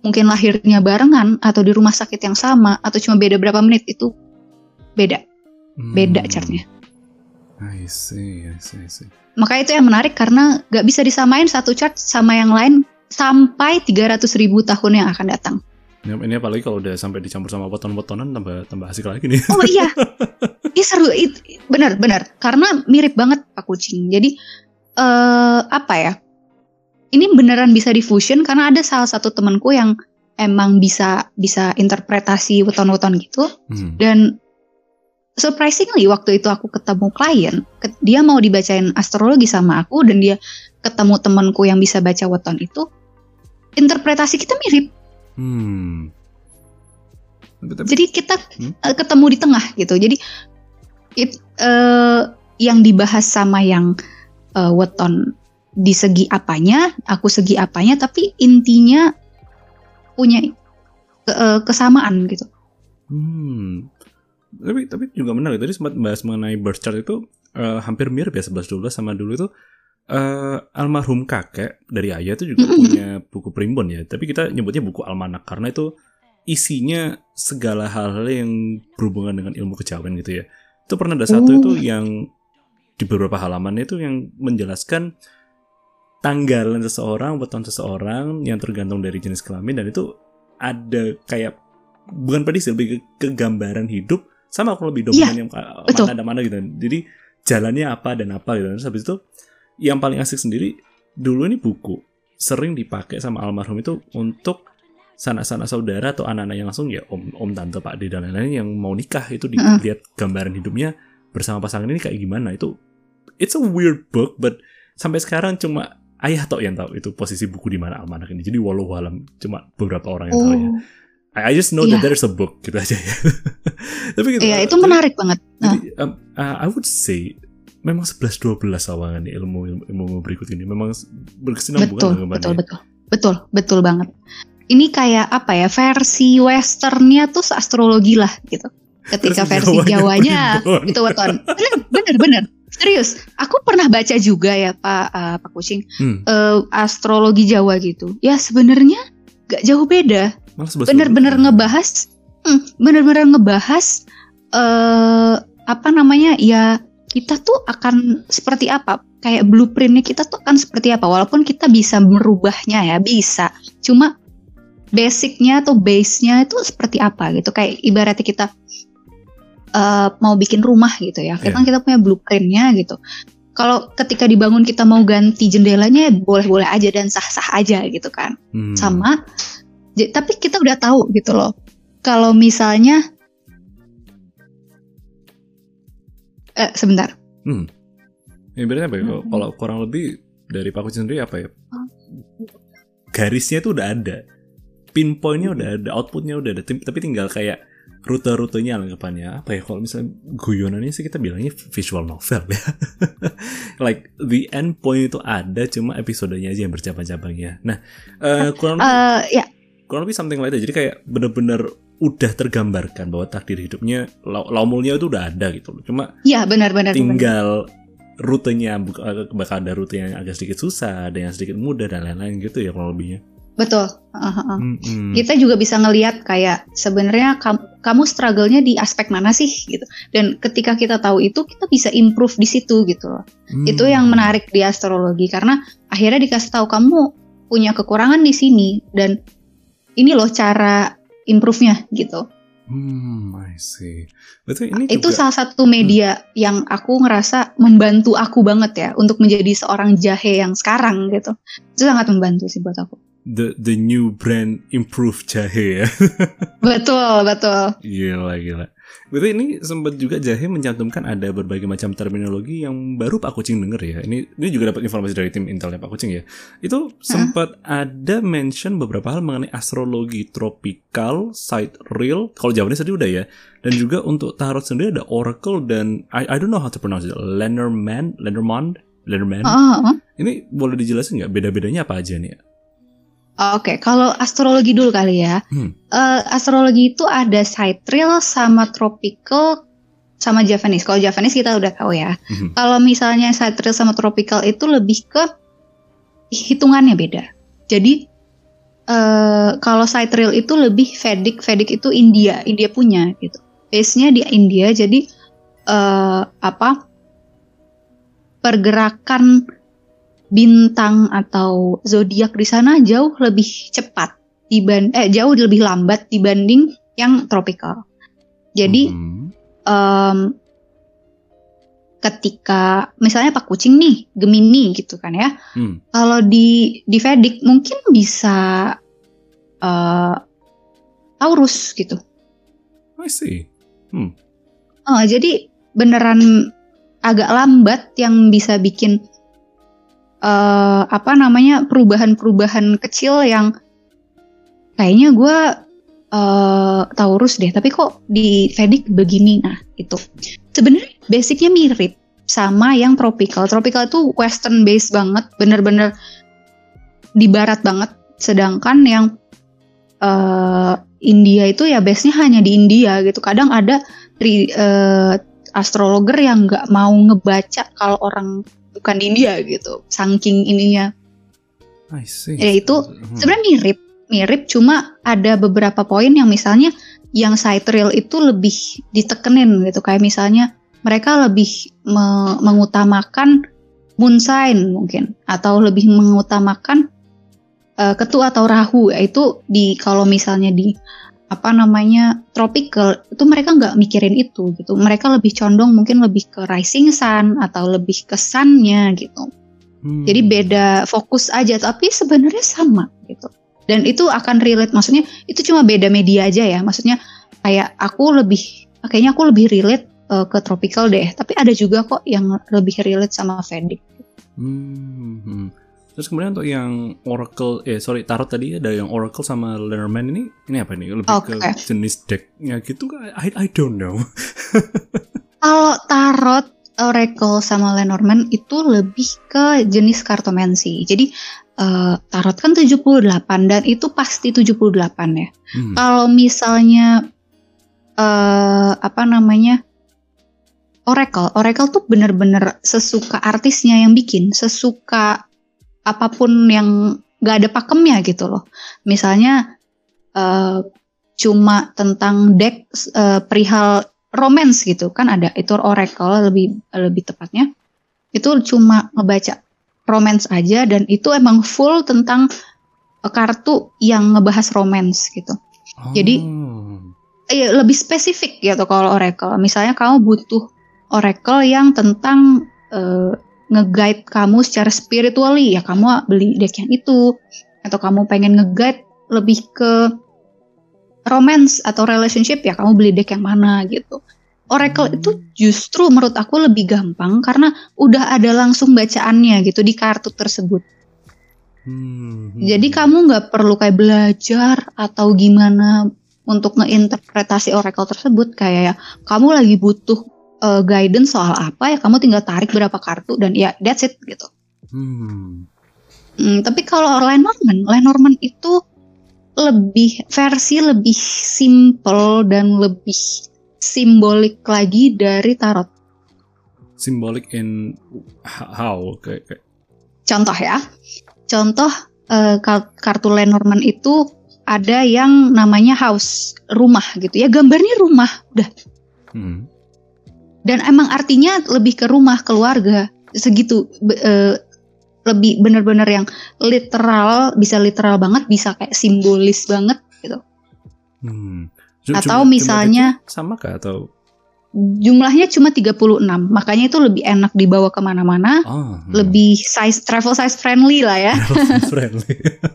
S2: mungkin lahirnya barengan atau di rumah sakit yang sama atau cuma beda berapa menit itu beda hmm. beda chartnya.
S1: I see, I see, I see.
S2: Maka itu yang menarik karena gak bisa disamain satu chart sama yang lain sampai 300 ribu tahun yang akan datang.
S1: Ini, ini apalagi kalau udah sampai dicampur sama poton-potonan tambah tambah asik lagi nih.
S2: Oh iya, ini seru, benar benar karena mirip banget pak kucing. Jadi uh, apa ya? Ini beneran bisa difusion karena ada salah satu temanku yang emang bisa bisa interpretasi weton-weton gitu hmm. dan surprisingly waktu itu aku ketemu klien dia mau dibacain astrologi sama aku dan dia ketemu temanku yang bisa baca weton itu interpretasi kita mirip hmm. jadi kita hmm? uh, ketemu di tengah gitu jadi it, uh, yang dibahas sama yang uh, weton di segi apanya, aku segi apanya, tapi intinya punya ke, uh, kesamaan gitu.
S1: Hmm. Tapi tapi juga menarik tadi sempat bahas mengenai birth chart itu uh, hampir mirip ya 11 12 sama dulu itu uh, almarhum kakek dari ayah itu juga punya buku primbon ya. Tapi kita nyebutnya buku almanak karena itu isinya segala hal-hal yang berhubungan dengan ilmu kejawen gitu ya. Itu pernah ada satu itu oh. yang di beberapa halaman itu yang menjelaskan tanggalan seseorang, weton seseorang yang tergantung dari jenis kelamin dan itu ada kayak bukan prediksi lebih ke, ke gambaran hidup sama aku lebih dominan ya, yang mana ada mana gitu. Jadi jalannya apa dan apa gitu. Terus habis itu yang paling asik sendiri dulu ini buku sering dipakai sama almarhum itu untuk sanak-sanak saudara atau anak-anak yang langsung ya om om tante pak de dan lain-lain yang mau nikah itu dilihat gambaran hidupnya bersama pasangan ini kayak gimana itu it's a weird book but sampai sekarang cuma ayah tau yang tahu itu posisi buku di mana almanak ini jadi walau alam cuma beberapa orang yang oh. tahu ya I, just know yeah. that iya. there's a book gitu aja ya
S2: tapi gitu iya itu menarik banget
S1: jadi, um, uh, I would say memang 11 12 awangan nih ilmu ilmu, ilmu berikut ini memang berkesinambungan
S2: betul betul betul betul betul banget ini kayak apa ya versi westernnya tuh astrologi lah gitu ketika versi, versi Jawanya, Jawanya itu weton bener bener bener Serius, aku pernah baca juga ya Pak uh, Pak Kucing hmm. uh, astrologi Jawa gitu. Ya sebenarnya gak jauh beda. Bener-bener ngebahas, hmm, bener-bener ngebahas uh, apa namanya ya kita tuh akan seperti apa kayak blueprintnya kita tuh akan seperti apa walaupun kita bisa merubahnya ya bisa cuma basicnya atau base-nya itu seperti apa gitu kayak ibaratnya kita uh, mau bikin rumah gitu ya. Kita yeah. kita punya blueprintnya gitu. Kalau ketika dibangun kita mau ganti jendelanya boleh-boleh aja dan sah-sah aja gitu kan. Hmm. Sama tapi kita udah tahu gitu loh. Kalau misalnya eh sebentar.
S1: Hmm. Ini berarti apa ya? Hmm. Kalau kurang lebih dari Pak sendiri apa ya? Garisnya itu udah ada. Pinpointnya udah ada, outputnya udah ada, tapi tinggal kayak rute-rutenya anggapannya apa ya kalau misalnya guyonannya sih kita bilangnya visual novel ya like the end point itu ada cuma episodenya aja yang bercabang-cabang ya nah uh, kurang lebih uh, ya. Kurang lebih something like that jadi kayak bener-bener udah tergambarkan bahwa takdir hidupnya laumulnya itu udah ada gitu loh cuma
S2: ya benar-benar
S1: tinggal benar. rutenya bakal ada rute yang agak sedikit susah ada yang sedikit mudah dan lain-lain gitu ya kurang lebihnya
S2: Betul. Uh, uh, uh. Mm-hmm. Kita juga bisa ngelihat kayak sebenarnya kam- kamu struggle-nya di aspek mana sih gitu. Dan ketika kita tahu itu, kita bisa improve di situ gitu loh. Mm. Itu yang menarik di astrologi karena akhirnya dikasih tahu kamu punya kekurangan di sini dan ini loh cara improve-nya gitu.
S1: Hmm, I see. Betul ini
S2: itu juga, salah satu media hmm. yang aku ngerasa membantu aku banget ya untuk menjadi seorang jahe yang sekarang gitu. Itu sangat membantu sih buat aku
S1: the the new brand improve jahe ya.
S2: betul, betul.
S1: Gila, gila. Berarti ini sempat juga jahe mencantumkan ada berbagai macam terminologi yang baru Pak Kucing denger ya. Ini ini juga dapat informasi dari tim Intelnya Pak Kucing ya. Itu sempat huh? ada mention beberapa hal mengenai astrologi tropikal, real. Kalau jawabannya tadi udah ya. Dan juga untuk tarot sendiri ada oracle dan I, I don't know how to pronounce it. Lenormand, Lenormand, Lenormand. Uh -huh. Ini boleh dijelasin nggak beda-bedanya apa aja nih?
S2: Oke, okay, kalau astrologi dulu kali ya. Hmm. Uh, astrologi itu ada sidereal sama tropical sama Javanese. Kalau Javanese kita udah tahu ya. Hmm. Kalau misalnya sidereal sama tropical itu lebih ke hitungannya beda. Jadi uh, kalau sidereal itu lebih Vedic, Vedic itu India, India punya gitu. Base-nya di India. Jadi uh, apa? Pergerakan bintang atau zodiak di sana jauh lebih cepat diban eh jauh lebih lambat dibanding yang tropical. Jadi hmm. um, ketika misalnya Pak Kucing nih Gemini gitu kan ya, hmm. kalau di di Vedic mungkin bisa uh, Taurus gitu.
S1: I see. Hmm.
S2: Oh, jadi beneran agak lambat yang bisa bikin uh, apa namanya perubahan-perubahan kecil yang kayaknya gue uh, Taurus deh, tapi kok di Vedic begini. Nah, itu sebenarnya basicnya mirip sama yang tropical. Tropical itu western based banget, bener-bener di barat banget. Sedangkan yang uh, India itu ya base-nya hanya di India gitu. Kadang ada tri, uh, astrologer yang nggak mau ngebaca kalau orang bukan di India gitu. Saking ininya.
S1: I see.
S2: Ya itu
S1: Hmm.
S2: sebenarnya mirip, mirip cuma ada beberapa poin yang misalnya yang real itu lebih ditekenin gitu. Kayak misalnya mereka lebih me- mengutamakan moon sign mungkin atau lebih mengutamakan uh, ketu atau rahu yaitu di kalau misalnya di apa namanya tropical itu mereka nggak mikirin itu gitu. Mereka lebih condong mungkin lebih ke rising sun atau lebih ke sunnya gitu.
S1: Hmm.
S2: jadi beda fokus aja tapi sebenarnya sama gitu. Dan itu akan relate maksudnya itu cuma beda media aja ya. Maksudnya kayak aku lebih kayaknya aku lebih relate uh, ke tropical deh. Tapi ada juga kok yang lebih relate sama Vedic
S1: Hmm, hmm. Terus kemudian untuk yang Oracle, eh sorry Tarot tadi ada yang Oracle sama Lenormand ini, ini apa nih? Lebih ke
S2: Oke.
S1: jenis decknya gitu? I, I don't know.
S2: Kalau tarot Oracle sama Lenormand itu lebih ke jenis kartomansi. Jadi eh, tarot kan 78 dan itu pasti 78 ya.
S1: Hmm.
S2: Kalau misalnya eh apa namanya? Oracle, Oracle tuh bener-bener sesuka artisnya yang bikin, sesuka apa pun yang gak ada pakemnya gitu loh. Misalnya eh, cuma tentang deck eh, perihal romance gitu kan ada itu Oracle lebih lebih tepatnya itu cuma ngebaca romance aja dan itu emang full tentang eh, kartu yang ngebahas romance gitu. jadi-
S1: Oh.
S2: Eh, lebih spesifik gitu kalau Oracle. Misalnya kamu butuh Oracle yang tentang eh, nge-guide kamu secara spiritually ya kamu beli deck yang itu atau kamu pengen nge-guide lebih ke romance atau relationship ya kamu beli deck yang mana gitu. Oracle itu justru menurut aku lebih gampang karena udah ada langsung bacaannya gitu di kartu tersebut.
S1: Hmm, hmm.
S2: Jadi kamu nggak perlu kayak belajar atau gimana untuk ngeinterpretasi oracle tersebut kayak ya kamu lagi butuh uh, guidance soal apa ya kamu tinggal tarik berapa kartu dan ya that's it gitu.
S1: Hmm.
S2: Hmm, tapi kalau Lenormand, Lenormand itu lebih versi lebih simple dan lebih simbolik lagi dari tarot.
S1: Symbolic in how kayak, kayak
S2: Contoh ya, contoh kar- kartu Lenormand itu ada yang namanya house, rumah gitu ya. Gambarnya rumah, udah.
S1: hmm.
S2: Dan emang artinya lebih ke rumah, keluarga, segitu. Be- eh, lebih bener-bener yang literal, bisa literal banget, bisa kayak simbolis banget gitu.
S1: Hmm.
S2: Atau misalnya-
S1: sama kah atau
S2: Jumlahnya cuma 36, makanya itu lebih enak dibawa ke mana-mana,
S1: oh, hmm.
S2: lebih size travel size friendly lah ya.
S1: friendly.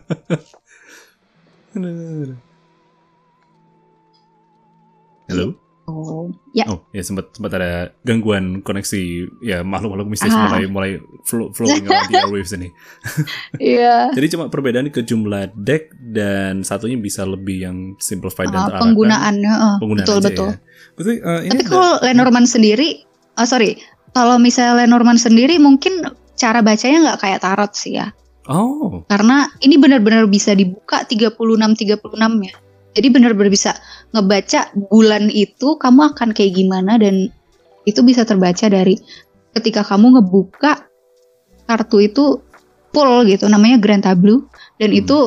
S1: Halo.
S2: Oh, ya.
S1: Oh ya sempat sempat ada gangguan koneksi ya makhluk-makhluk mistis
S2: Ah.
S1: mulai mulai flow, flowing around the airwaves ini.
S2: Iya.
S1: Jadi cuma perbedaan ke jumlah deck dan satunya bisa lebih yang simplified dan
S2: Ah,
S1: terarahkan.
S2: penggunaannya, eh,
S1: Penggunaan
S2: betul
S1: aja
S2: betul.
S1: ya. Berarti eh, ini
S2: Tapi
S1: ada-
S2: kalau Lenormand sendiri, oh sorry, kalau misalnya Lenormand sendiri mungkin cara bacanya nggak kayak tarot sih ya,
S1: Oh,
S2: karena ini benar-benar bisa dibuka 36 36 ya. Jadi benar-benar bisa ngebaca bulan itu kamu akan kayak gimana dan itu bisa terbaca dari ketika kamu ngebuka kartu itu full gitu, namanya Grand Tableau dan
S1: Hmm.
S2: itu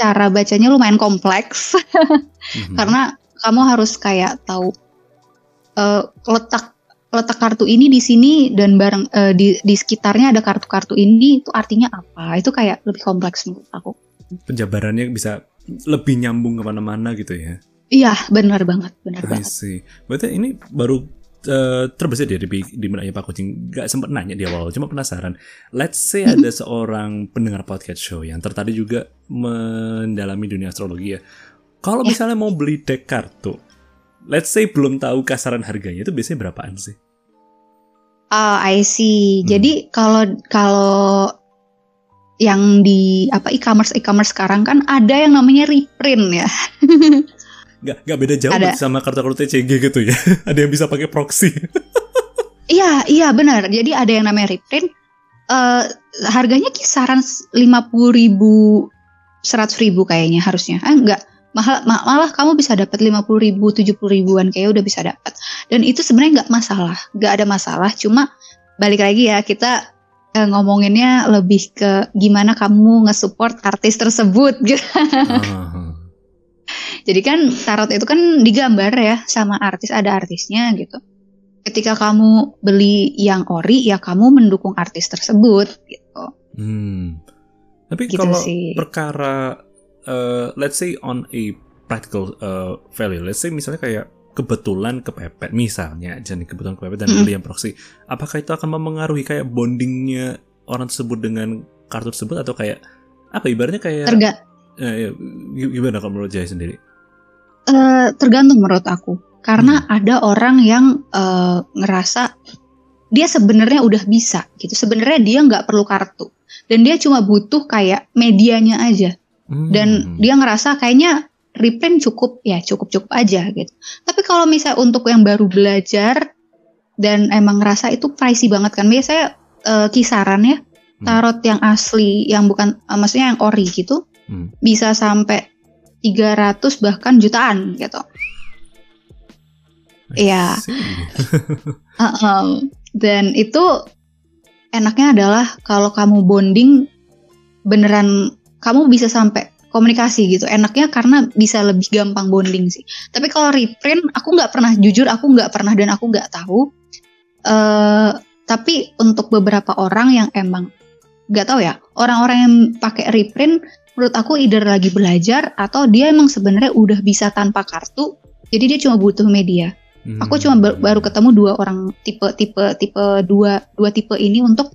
S2: cara bacanya lumayan kompleks.
S1: mhm.
S2: karena kamu harus kayak tahu eh, letak letak kartu ini di sini dan bareng eh, di di sekitarnya ada kartu-kartu ini itu artinya apa itu kayak lebih kompleks menurut aku
S1: penjabarannya bisa lebih nyambung ke mana-mana gitu ya.
S2: iya benar banget benar banget
S1: see. Berarti ini baru eh, terbesit ya di, di benaknya Pak Kucing. Gak sempat nanya di awal, cuma penasaran. Let's say ada seorang pendengar podcast show yang tertarik juga mendalami dunia astrologi ya. Kalau
S2: Ya.
S1: misalnya mau beli deck kartu, let's say belum tahu kasaran harganya itu biasanya berapaan sih?
S2: ah I see
S1: Hmm.
S2: jadi kalau kalau yang di apa e-commerce e-commerce sekarang kan ada yang namanya reprint ya
S1: Gak, gak beda jauh
S2: Ada.
S1: sama kartu-kartu TCG gitu ya. ada yang bisa pakai proxy.
S2: Iya, iya benar. Jadi ada yang namanya reprint. eh harganya kisaran lima puluh ribu, seratus ribu kayaknya harusnya. Eh enggak, malah ma- malah kamu bisa dapat 50 ribu 70 ribuan kayak udah bisa dapat dan itu sebenarnya nggak masalah nggak ada masalah cuma balik lagi ya kita eh, ngomonginnya lebih ke gimana kamu nge-support artis tersebut gitu
S1: Ah,
S2: jadi kan tarot itu kan digambar ya sama artis ada artisnya gitu ketika kamu beli yang ori ya kamu mendukung artis tersebut gitu
S1: hmm. Tapi
S2: Gitu
S1: kalau
S2: sih.
S1: perkara uh, let's say on a practical uh, value, let's say misalnya kayak kebetulan kepepet. Misalnya jadi kebetulan kepepet dan beli yang proxy. Apakah itu akan mempengaruhi kayak bondingnya orang tersebut dengan kartu tersebut? Atau kayak apa ibaratnya kayak
S2: Terga
S1: eh, ya, gi- gimana kalau menurut Jaya sendiri?
S2: Eh, tergantung menurut aku. Karena ada orang yang eh, ngerasa dia sebenarnya udah bisa gitu. Sebenarnya dia nggak perlu kartu. Dan dia cuma butuh kayak medianya aja. Dan
S1: Hmm.
S2: dia ngerasa kayaknya reprint cukup ya cukup cukup aja gitu tapi kalau misalnya untuk yang baru belajar dan emang ngerasa itu pricey banget kan biasanya eh, kisaran ya
S1: Hmm.
S2: tarot yang asli yang bukan eh, maksudnya yang ori gitu
S1: Hmm.
S2: bisa sampai 300 bahkan jutaan gitu Iya.
S1: see.
S2: Uh-uh. Dan itu enaknya adalah kalau kamu bonding beneran kamu bisa sampai komunikasi gitu. Enaknya karena bisa lebih gampang bonding sih. Tapi kalau reprint aku nggak pernah jujur aku nggak pernah dan aku nggak tahu. eh tapi untuk beberapa orang yang emang nggak tahu ya orang-orang yang pakai reprint menurut aku either lagi belajar atau dia emang sebenarnya udah bisa tanpa kartu. Jadi dia cuma butuh media. Aku cuma ba- baru ketemu dua orang tipe tipe tipe dua dua tipe ini untuk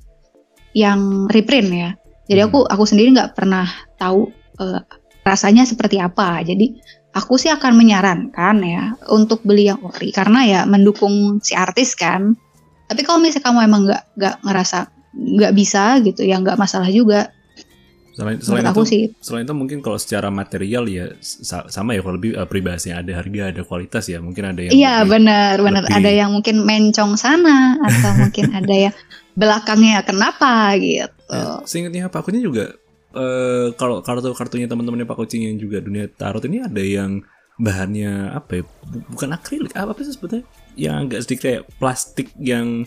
S2: yang reprint ya. Jadi aku aku sendiri nggak pernah tahu eh, rasanya seperti apa. Jadi aku sih akan menyarankan ya untuk beli yang ori karena ya mendukung si artis kan. Tapi kalau misalnya kamu emang nggak nggak ngerasa nggak bisa gitu ya nggak masalah juga.
S1: Selain, selain
S2: Menurut
S1: itu,
S2: aku sih
S1: selain itu mungkin kalau secara material ya sa- sama ya kalau lebih uh, peribahasanya ada harga ada kualitas ya mungkin ada yang
S2: Iya benar benar ada yang mungkin mencong sana atau mungkin ada yang belakangnya kenapa gitu.
S1: Ya, seingatnya Pak Kucing juga eh kalau kartu kartunya teman-temannya Pak Kucing yang juga dunia tarot ini ada yang bahannya apa ya bu- bukan akrilik apa sih sebetulnya yang agak sedikit kayak plastik yang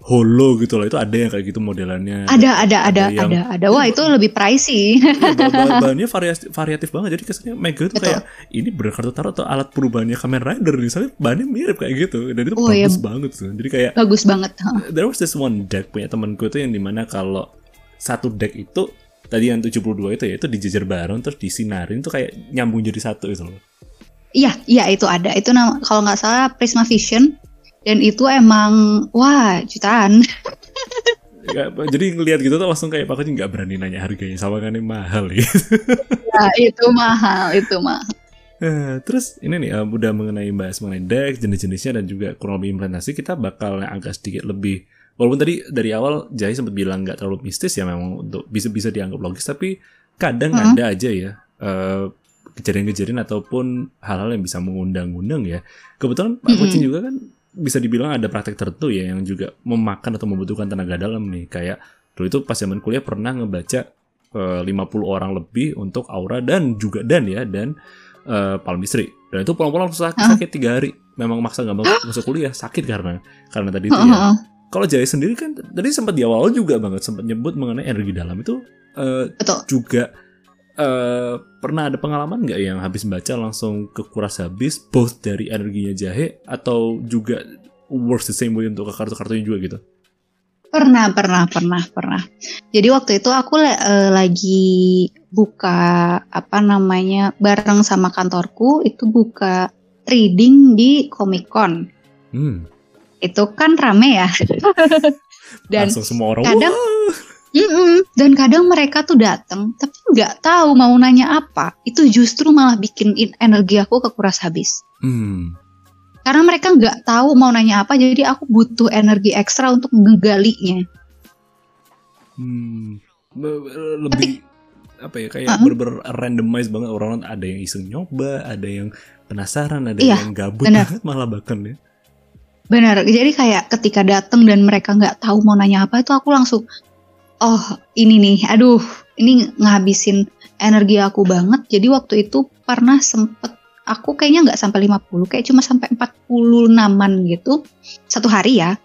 S1: hollow gitu loh itu ada yang kayak gitu modelannya
S2: Ada ada ada
S1: yang-
S2: ada ada wah itu lebih pricey.
S1: Iya, bah- bah- bahannya variasi, variatif banget jadi kesannya Mega itu
S2: Betul.
S1: kayak ini bener kartu tarot atau alat perubahannya Kamen Rider misalnya bahannya mirip kayak gitu dan itu
S2: Oh, iya.
S1: bagus banget tuh jadi kayak
S2: Bagus banget. Hah.
S1: there was this one deck punya temanku itu yang di mana kalau satu deck itu tadi yang 72 itu ya itu dijejer bareng terus disinarin tuh kayak nyambung jadi satu itu loh.
S2: Iya iya itu ada itu nama kalau nggak salah Prisma Vision dan itu emang wah jutaan.
S1: Ya, jadi ngelihat gitu tuh langsung kayak Pak Kucing nggak berani nanya harganya sama kan ini mahal ya.
S2: Nah, itu mahal itu mahal.
S1: Nah, terus ini nih eh, udah mengenai bahas mengenai deck jenis-jenisnya dan juga kurang lebih implementasi kita bakal agak sedikit lebih walaupun tadi dari awal Jai sempat bilang nggak terlalu mistis ya memang untuk bisa bisa dianggap logis tapi kadang
S2: Mm-mm.
S1: ada aja ya eh, kejadian-kejadian ataupun hal-hal yang bisa mengundang-undang ya kebetulan Pak
S2: Mm-mm.
S1: Kucing juga kan bisa dibilang ada praktek tertentu ya yang juga memakan atau membutuhkan tenaga dalam nih. Kayak dulu itu pas zaman kuliah pernah ngebaca eh, 50 orang lebih untuk aura dan juga dan ya dan eh, palmistry dan itu pulang-pulang sakit, sakit tiga hari. Memang maksa nggak mau masuk kuliah sakit karena karena tadi itu ya. kalau Jaya sendiri kan tadi sempat di awal juga banget sempat nyebut mengenai energi dalam itu
S2: Betul.
S1: juga eh, pernah ada pengalaman nggak yang habis baca langsung kekuras habis both dari energinya jahe atau juga works the same way untuk kartu-kartunya juga gitu
S2: Pernah, pernah, pernah, pernah. Jadi waktu itu aku eh, lagi buka apa namanya bareng sama kantorku itu buka reading di Comic Con.
S1: hmm,
S2: Itu kan rame ya. Dan
S1: langsung semua orang
S2: kadang-
S1: "Wah!"
S2: Mm-mm. dan kadang mereka tuh datang tapi nggak tahu mau nanya apa. Itu justru malah bikin in- energi aku kekuras habis.
S1: hmm,
S2: Karena mereka nggak tahu mau nanya apa, jadi aku butuh energi ekstra untuk ngegalinya.
S1: hmm. Lebih apa ya kayak
S2: Uh-uh.
S1: bener-bener randomize banget orang ada yang iseng nyoba ada yang penasaran ada
S2: Iya,
S1: yang gabut
S2: bener.
S1: banget malah bahkan ya
S2: Benar, jadi kayak ketika datang dan mereka nggak tahu mau nanya apa itu aku langsung, oh ini nih, aduh ini ngabisin energi aku banget. Jadi waktu itu pernah sempet aku kayaknya nggak sampai 50, kayak cuma sampai 46-an gitu. Satu hari ya.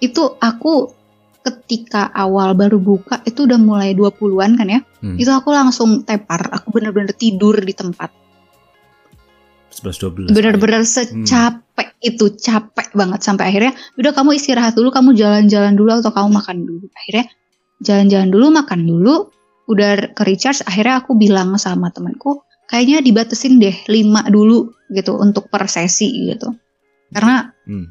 S2: Itu aku ketika awal baru buka itu udah mulai 20-an kan ya.
S1: Hmm.
S2: Itu aku langsung tepar, aku bener-bener tidur di tempat.
S1: 11 12.
S2: Bener-bener secapek itu, capek banget sampai akhirnya udah kamu istirahat dulu, kamu jalan-jalan dulu atau kamu makan dulu. Akhirnya jalan-jalan dulu, makan dulu, udah ke recharge akhirnya aku bilang sama temanku kayaknya dibatesin deh 5 dulu gitu untuk per sesi gitu. Karena
S1: Hmm.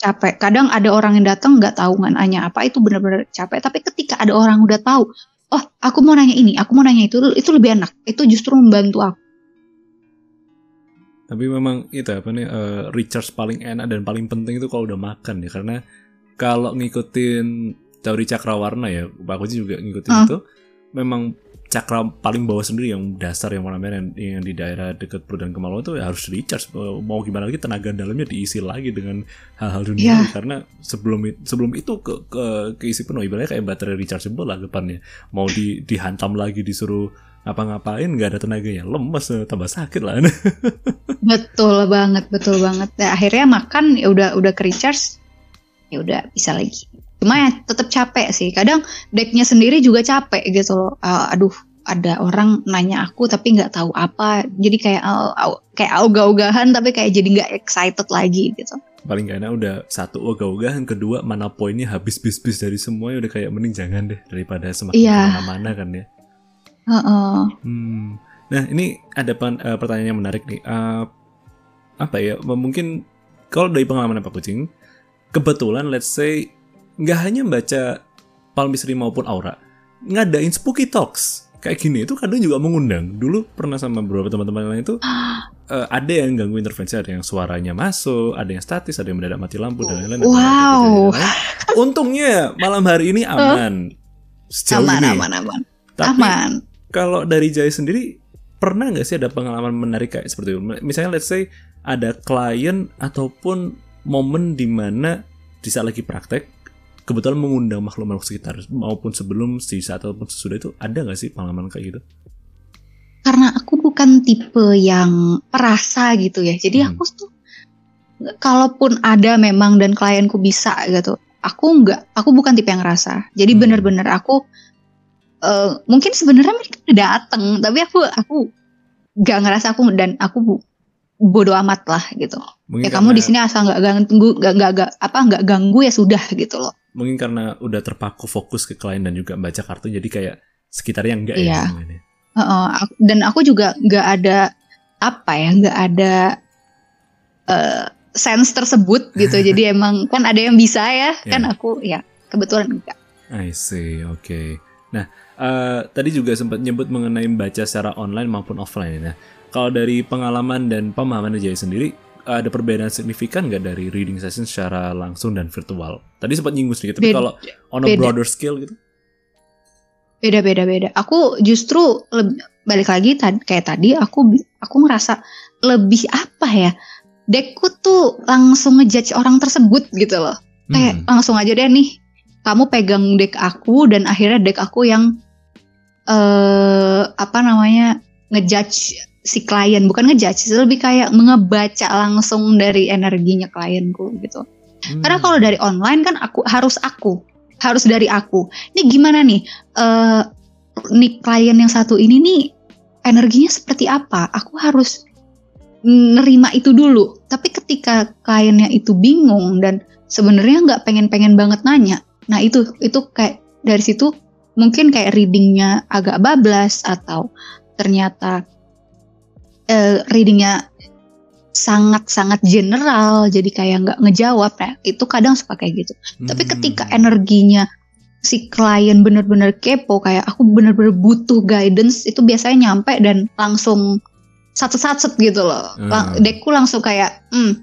S2: capek. Kadang ada orang yang datang nggak tahu nanya apa itu bener-bener capek. Tapi ketika ada orang udah tahu, oh aku mau nanya ini, aku mau nanya itu, itu lebih enak. Itu justru membantu aku.
S1: Tapi memang itu apa nih eh, recharge paling enak dan paling penting itu kalau udah makan ya karena kalau ngikutin teori cakrawarna ya, Pak Koji juga ngikutin
S2: Hmm.
S1: itu memang cakra paling bawah sendiri yang dasar yang warna merah yang, yang di daerah dekat perut dan kemaluan itu ya harus recharge mau gimana lagi tenaga dalamnya diisi lagi dengan hal-hal dunia
S2: Iya.
S1: karena sebelum sebelum itu ke, ke keisi penuh ibaratnya kayak baterai rechargeable lah depannya mau di dihantam lagi disuruh ngapa-ngapain nggak ada tenaganya lemes eh, tambah sakit lah
S2: Betul banget, betul banget. Ya, akhirnya makan ya udah udah ke recharge, ya udah bisa lagi. Cuma ya tetap capek sih. Kadang decknya sendiri juga capek gitu loh. Ah, aduh, ada orang nanya aku tapi nggak tahu apa. Jadi kayak ah, ah, kayak ogah-ogahan tapi kayak jadi nggak excited lagi gitu.
S1: paling gak enak udah satu ogah-ogahan kedua mana poinnya habis bis-bis dari semuanya udah kayak mending jangan deh daripada semakin
S2: Iya.
S1: ke mana-mana kan ya
S2: Heeh.
S1: Hmm. Nah ini ada pan- eh, pertanyaan yang menarik nih. Eh, apa ya? Mungkin kalau dari pengalaman Pak Kucing, kebetulan let's say nggak hanya baca palmistry maupun aura, ngadain spooky talks kayak gini itu kadang juga mengundang. Dulu pernah sama beberapa teman-teman lain itu eh, ada yang ganggu intervensi, ada yang suaranya masuk, ada yang statis, ada yang mendadak mati lampu dan lain-lain. ada
S2: Wow.
S1: kejadian lain. Untungnya malam hari ini aman. Sejauh
S2: Aman,
S1: ini.
S2: aman, aman.
S1: Tapi
S2: Aman.
S1: kalau dari Jaya sendiri pernah nggak sih ada pengalaman menarik kayak seperti itu? Misalnya let's say ada klien ataupun momen di mana di saat lagi praktek kebetulan mengundang makhluk-makhluk sekitar maupun sebelum di saat ataupun sesudah itu ada nggak sih pengalaman kayak gitu?
S2: karena aku bukan tipe yang perasa gitu ya. Jadi
S1: Hmm.
S2: aku tuh kalaupun ada memang dan klienku bisa gitu, aku nggak, aku bukan tipe yang ngerasa. Jadi
S1: Hmm.
S2: bener-bener aku eh, mungkin sebenarnya mereka udah dateng, tapi aku aku nggak ngerasa aku dan aku bu- bodoh amat lah gitu.
S1: Mungkin
S2: Ya kamu di sini asal nggak ganggu, nggak nggak- apa nggak ganggu ya sudah gitu loh.
S1: Mungkin karena udah terpaku fokus ke klien dan juga baca kartu jadi kayak sekitarnya enggak
S2: Iya.
S1: ya semuanya.
S2: Heeh, aku- dan aku juga nggak ada apa ya nggak ada eh, sense tersebut gitu jadi emang kan ada yang bisa ya kan
S1: Iya.
S2: aku ya kebetulan enggak
S1: I see, oke. Nah, eh, tadi juga sempat nyebut mengenai baca secara online maupun offline. Nah, kalau dari pengalaman dan pemahaman Jaya sendiri, ada perbedaan signifikan nggak dari reading session secara langsung dan virtual? Tadi sempat nyinggung sedikit, tapi
S2: Beda-
S1: kalau on a
S2: beda.
S1: broader scale gitu?
S2: beda beda beda aku justru balik lagi tad- kayak tadi aku aku ngerasa lebih apa ya deckku tuh langsung ngejudge orang tersebut gitu loh kayak
S1: Hmm,
S2: langsung aja deh nih kamu pegang deck aku dan akhirnya deck aku yang eh apa namanya ngejudge si klien bukan ngejudge sih, lebih kayak mengebaca langsung dari energinya klienku gitu.
S1: Hmm.
S2: karena kalau dari online kan aku harus aku harus dari aku. Ini gimana nih? Eh nih klien yang satu ini nih energinya seperti apa? Aku harus nerima itu dulu. Tapi ketika kliennya itu bingung dan sebenarnya nggak pengen-pengen banget nanya nah itu itu kayak dari situ mungkin kayak readingnya agak bablas atau ternyata eh, readingnya sangat-sangat general jadi kayak nggak ngejawab nah itu kadang suka kayak gitu tapi
S1: Hmm.
S2: ketika energinya si klien bener-bener kepo kayak aku bener-bener butuh guidance itu biasanya nyampe dan langsung sat-sat gitu loh Lang-
S1: Hmm.
S2: deckku langsung kayak hmm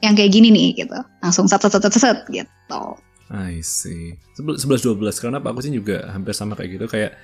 S2: yang kayak gini nih gitu langsung sat-sat-sat gitu
S1: I see. Sebel- 11 12 karena Pak Kucing juga hampir sama kayak gitu kayak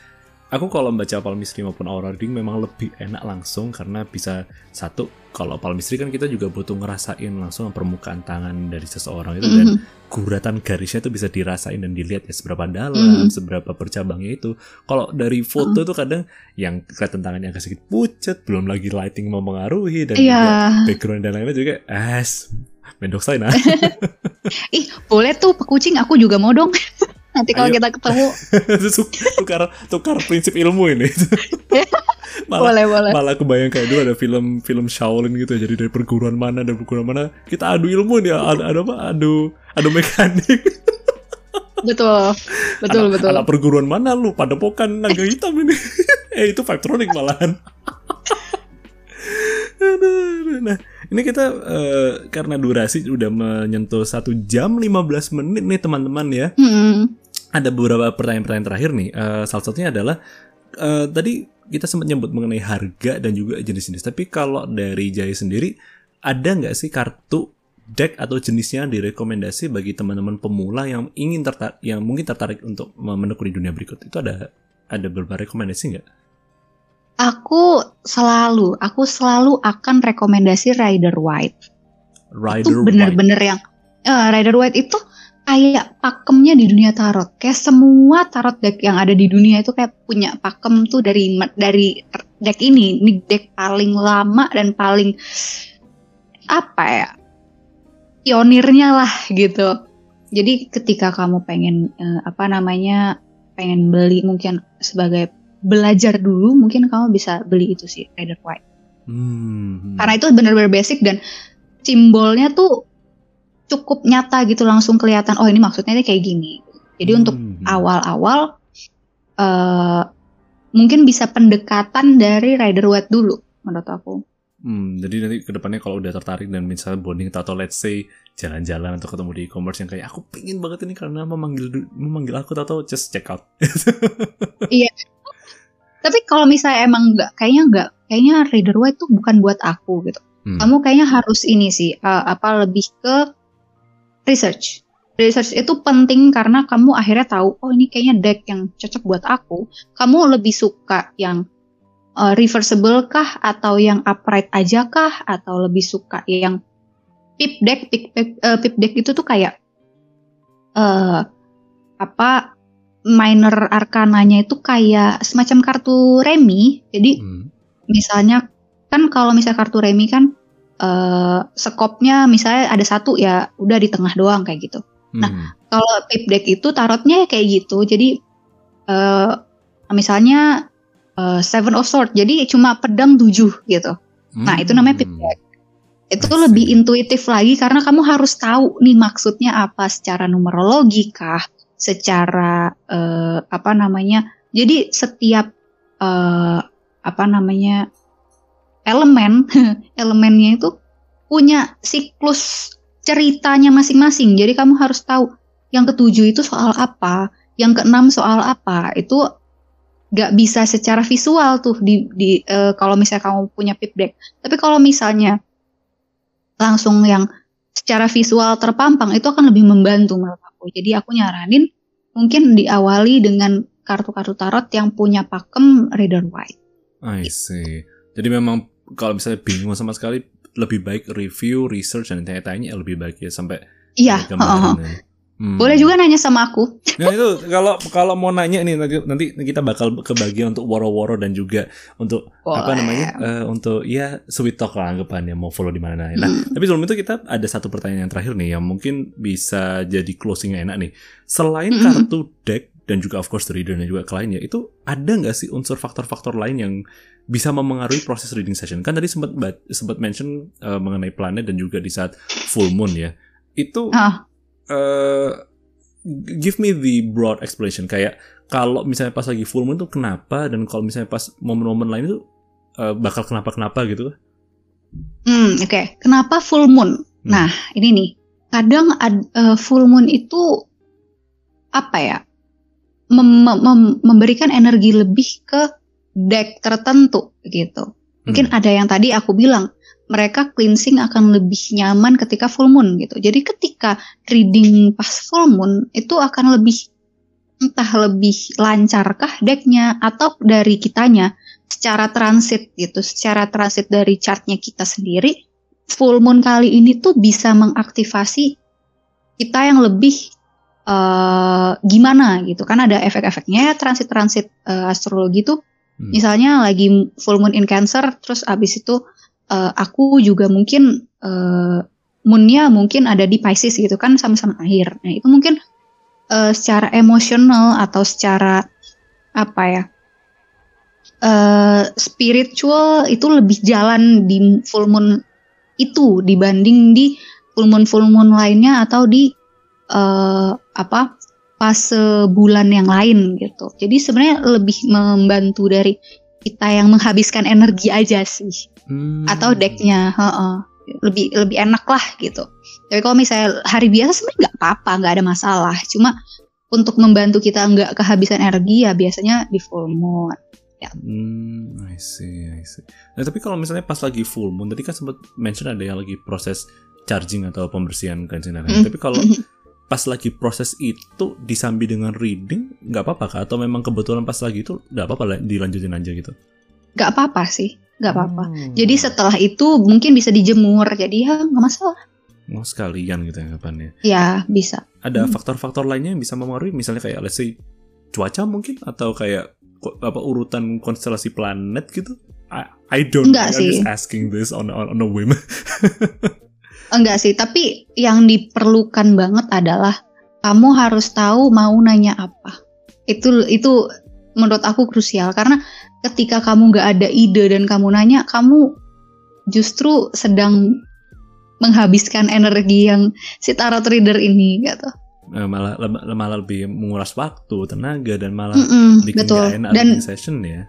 S1: aku kalau membaca palmistry maupun aura reading memang lebih enak langsung karena bisa satu kalau palmistry kan kita juga butuh ngerasain langsung permukaan tangan dari seseorang itu dan
S2: Mhm.
S1: guratan garisnya itu bisa dirasain dan dilihat ya seberapa dalam,
S2: Mhm.
S1: seberapa bercabangnya itu. Kalau dari foto tuh kadang yang kelihatan tangannya agak sedikit pucat, belum lagi lighting mau mengaruhi dan
S2: Iya.
S1: juga background dan lain-lain juga as mendok saya nah.
S2: Ih, boleh tuh Pak Kucing, aku juga mau dong. Nanti kalau
S1: Ayo.
S2: kita ketemu,
S1: tukar tukar prinsip ilmu ini. malah
S2: boleh boleh.
S1: malah kebayang kayak dulu ada film film Shaolin gitu jadi dari perguruan mana dan perguruan mana kita adu ilmu nih. Ada, ada apa? Adu adu mekanik.
S2: Betul, betul,
S1: anak,
S2: betul.
S1: anak perguruan mana? Lu pada pokan naga hitam ini. Eh itu Factronic malahan. Nah ini kita eh, karena durasi udah menyentuh satu jam 15 menit nih teman-teman ya.
S2: Hmm,
S1: ada beberapa pertanyaan-pertanyaan terakhir nih. Eh, salah satunya adalah eh, tadi kita sempat nyebut mengenai harga dan juga jenis-jenis. Tapi kalau dari Jaya sendiri, ada nggak sih kartu deck atau jenisnya direkomendasi bagi teman-teman pemula yang ingin tertarik, yang mungkin tertarik untuk menekuni dunia berikut? Itu ada ada beberapa rekomendasi nggak?
S2: aku selalu, aku selalu akan rekomendasi Rider White.
S1: Rider
S2: itu bener-bener yang eh, Rider White itu kayak pakemnya di dunia tarot. Kayak semua tarot deck yang ada di dunia itu kayak punya pakem tuh dari dari deck ini. Ini deck paling lama dan paling apa ya? Pionirnya lah gitu. Jadi ketika kamu pengen eh, apa namanya pengen beli mungkin sebagai belajar dulu mungkin kamu bisa beli itu sih Rider White
S1: Hmm.
S2: karena itu benar-benar basic dan simbolnya tuh cukup nyata gitu langsung kelihatan oh ini maksudnya ini kayak gini jadi untuk
S1: Hmm.
S2: awal-awal eh mungkin bisa pendekatan dari Rider Waite dulu menurut aku
S1: Hmm, jadi nanti ke depannya kalau udah tertarik dan misalnya bonding atau let's say jalan-jalan atau ketemu di e-commerce yang kayak aku pengen banget ini karena memanggil memanggil aku atau just check out.
S2: tapi kalau misalnya emang nggak kayaknya nggak kayaknya Rider Waite tuh bukan buat aku gitu
S1: Hmm.
S2: kamu kayaknya harus ini sih eh, apa lebih ke research. Research itu penting karena kamu akhirnya tahu oh ini kayaknya deck yang cocok buat aku. Kamu lebih suka yang eh, reversible kah atau yang upright aja kah atau lebih suka yang pip deck pip, pip, eh, pip deck itu tuh kayak eh apa minor arkananya itu kayak semacam kartu remi. Jadi
S1: Hmm.
S2: misalnya kan kalau misalnya kartu remi kan eh skopnya misalnya ada satu ya udah di tengah doang kayak gitu. Nah,
S1: Hmm.
S2: Kalau pip deck itu tarotnya kayak gitu. Jadi eh misalnya eh, Seven of Swords jadi cuma pedang tujuh gitu. Nah, itu namanya pip
S1: Hmm.
S2: deck. Itu
S1: see.
S2: lebih intuitif lagi karena kamu harus tahu nih maksudnya apa secara numerologi kah, secara eh, apa namanya. Jadi setiap eh, apa namanya elemen elemennya itu punya siklus ceritanya masing-masing. Jadi kamu harus tahu yang ketujuh itu soal apa, yang keenam soal apa. Itu nggak bisa secara visual tuh di, di eh, kalau misalnya kamu punya pip deck. Tapi kalau misalnya langsung yang secara visual terpampang itu akan lebih membantu menurut aku. Jadi aku nyaranin mungkin diawali dengan kartu-kartu tarot yang punya pakem Reader White.
S1: I see. Jadi memang kalau misalnya bingung sama sekali lebih baik review, research dan tanya-tanya lebih baik ya sampai
S2: Iya,
S1: ya. Hmm.
S2: boleh juga nanya sama aku.
S1: Nah itu kalau kalau mau nanya nih nanti, nanti kita bakal kebagian untuk woro-woro dan juga untuk apa
S2: Boleh.
S1: namanya eh, untuk ya sweet talk lah anggapannya mau follow di mana. Nah
S2: Hmm.
S1: tapi sebelum itu kita ada satu pertanyaan yang terakhir nih yang mungkin bisa jadi closing yang enak nih. Selain
S2: Mm-mm.
S1: kartu deck dan juga of course the reader dan juga kliennya itu ada nggak sih unsur faktor-faktor lain yang bisa memengaruhi proses reading session? Kan tadi sempat sempat mention eh, mengenai planet dan juga di saat full moon ya. Itu
S2: Ah.
S1: eh give me the broad explanation kayak kalau misalnya pas lagi full moon tuh kenapa dan kalau misalnya pas momen-momen lain itu eh, bakal kenapa-kenapa gitu.
S2: Hmm, oke. Kenapa full moon?
S1: Hmm.
S2: Nah, ini nih. Kadang ad- eh, full moon itu apa ya? Mem- mem- memberikan energi lebih ke deck tertentu gitu. Mungkin
S1: Hmm.
S2: ada yang tadi aku bilang mereka cleansing akan lebih nyaman ketika full moon gitu. Jadi ketika reading pas full moon itu akan lebih entah lebih lancarkah decknya atau dari kitanya secara transit gitu, secara transit dari chartnya kita sendiri, full moon kali ini tuh bisa mengaktifasi kita yang lebih uh, gimana gitu kan ada efek-efeknya transit-transit uh, astrologi tuh hmm. misalnya lagi full moon in cancer terus abis itu uh, aku juga mungkin uh, moonnya mungkin ada di Pisces gitu kan sama-sama akhir nah itu mungkin uh, secara emosional atau secara apa ya uh, spiritual itu lebih jalan di full moon itu dibanding di full moon full moon lainnya atau di uh, apa fase bulan yang lain gitu. Jadi sebenarnya lebih membantu dari kita yang menghabiskan energi aja sih. Hmm. Atau decknya, uh -uh. lebih lebih enak lah gitu. Tapi kalau misalnya hari biasa sebenarnya nggak apa-apa, nggak ada masalah. Cuma untuk membantu kita nggak kehabisan energi ya biasanya di full moon. Ya.
S1: Hmm, I see, I see. Nah, tapi kalau misalnya pas lagi full moon, tadi kan sempat mention ada yang lagi proses charging atau pembersihan kan mm. Tapi kalau pas lagi proses itu disambi dengan reading nggak apa-apa kah? Atau memang kebetulan pas lagi itu nggak apa-apa dilanjutin aja gitu?
S2: Nggak apa-apa sih, nggak apa-apa. Hmm. Jadi setelah itu mungkin bisa dijemur, jadi ya nggak masalah.
S1: Mau oh, sekalian gitu ya kapan
S2: Ya bisa.
S1: Ada hmm. faktor-faktor hmm. lainnya yang bisa mempengaruhi, misalnya kayak let's say cuaca mungkin atau kayak apa urutan konstelasi planet gitu? I, I don't.
S2: Enggak know. sih.
S1: I'm just asking this on on, on a whim.
S2: Enggak sih, tapi yang diperlukan banget adalah kamu harus tahu mau nanya apa. Itu itu menurut aku krusial karena ketika kamu nggak ada ide dan kamu nanya, kamu justru sedang menghabiskan energi yang si tarot reader ini gitu.
S1: Eh, malah malah lebih menguras waktu, tenaga dan malah mm -mm, bikin betul. gak enak dan, session ya.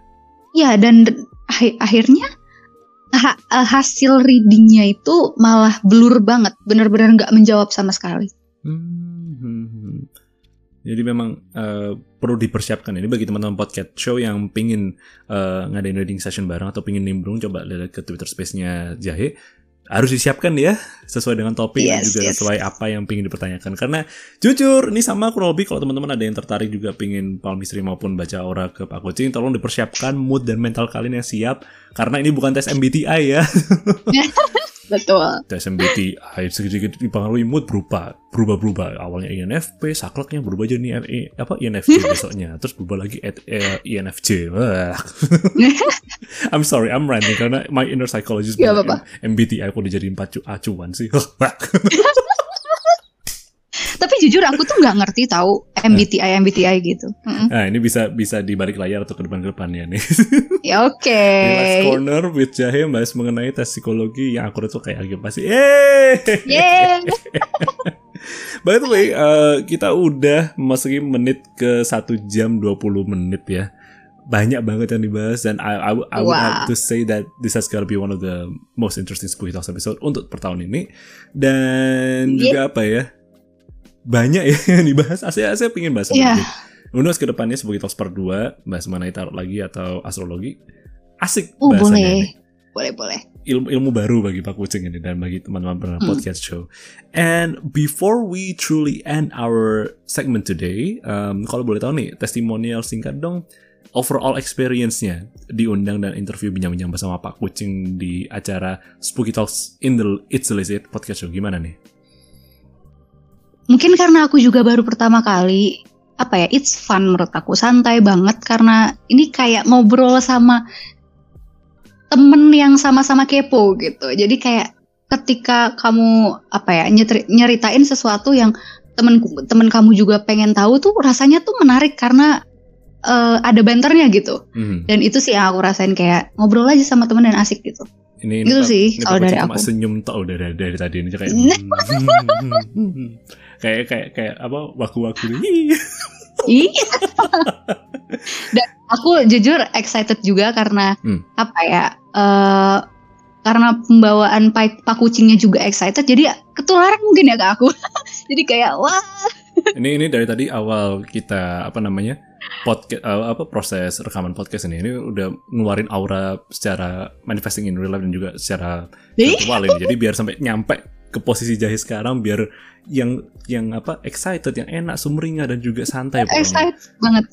S2: Iya dan akhirnya ha eh, hasil readingnya itu malah blur banget, benar-benar nggak menjawab sama sekali. Hmm, hmm,
S1: hmm. Jadi memang uh, perlu dipersiapkan ini bagi teman-teman podcast show yang pingin uh, ngadain reading session bareng atau pingin nimbrung coba lihat ke Twitter space-nya Jahe harus disiapkan ya sesuai dengan topik yes, dan juga yes. sesuai apa yang ingin dipertanyakan karena jujur ini sama kurang lebih kalau teman-teman ada yang tertarik juga pingin palm misteri maupun baca aura ke Pak Kucing tolong dipersiapkan mood dan mental kalian yang siap karena ini bukan tes MBTI ya
S2: Betul.
S1: Tes MBTI sedikit dipengaruhi mood berubah, berubah-berubah. Awalnya INFP, sakleknya berubah jadi e, apa INFJ besoknya, terus berubah lagi at, uh, INFJ. I'm sorry, I'm ranting karena my inner psychologist
S2: apa
S1: MBTI aku dijadiin pacu acuan sih.
S2: Jujur aku tuh nggak ngerti tahu MBTI MBTI gitu.
S1: Nah ini bisa bisa di balik layar atau ke depan ke depannya nih.
S2: ya oke. Okay.
S1: Corner with Jahe bahas mengenai tes psikologi yang aku tuh kayak agak pasti. Eh. Yeah. By the way, uh, kita udah memasuki menit ke satu jam 20 menit ya banyak banget yang dibahas dan I, I, I would have to say that this has gotta be one of the most interesting Spooky Talks episode untuk per tahun ini dan yeah. juga apa ya banyak ya yang dibahas. Saya saya pengen bahas yeah. Udah ke depannya sebagai Talks per 2 bahas mengenai tarot lagi atau astrologi. Asik
S2: uh, boleh. Ini. Boleh, boleh.
S1: Ilmu ilmu baru bagi Pak Kucing ini dan bagi teman-teman hmm. podcast show. And before we truly end our segment today, um, kalau boleh tahu nih testimonial singkat dong overall experience-nya diundang dan interview bincang-bincang bersama Pak Kucing di acara Spooky Talks in the It's Illicit podcast show gimana nih?
S2: Mungkin karena aku juga baru pertama kali apa ya it's fun menurut aku. Santai banget karena ini kayak ngobrol sama temen yang sama-sama kepo gitu. Jadi kayak ketika kamu apa ya nyeritain sesuatu yang temen temen kamu juga pengen tahu tuh rasanya tuh menarik karena uh, ada banternya gitu. Hmm. dan itu sih yang aku rasain kayak ngobrol aja sama temen dan asik gitu.
S1: Ini,
S2: itu sih kalau dari aku.
S1: senyum tau dari dari tadi ini kayak hmm, hmm, hmm, kayak kayak kayak apa waku-waku
S2: Iya. Dan aku jujur excited juga karena hmm. apa ya? Uh, karena pembawaan pak, pak kucingnya juga excited, jadi ketularan mungkin ya ke aku. jadi kayak wah.
S1: ini ini dari tadi awal kita apa namanya podcast uh, apa proses rekaman podcast ini ini udah ngeluarin aura secara manifesting in real life dan juga secara virtual ini. Jadi biar sampai nyampe ke posisi jahe sekarang biar yang yang apa excited, yang enak, sumringah dan juga santai pokoknya.
S2: Excited banget.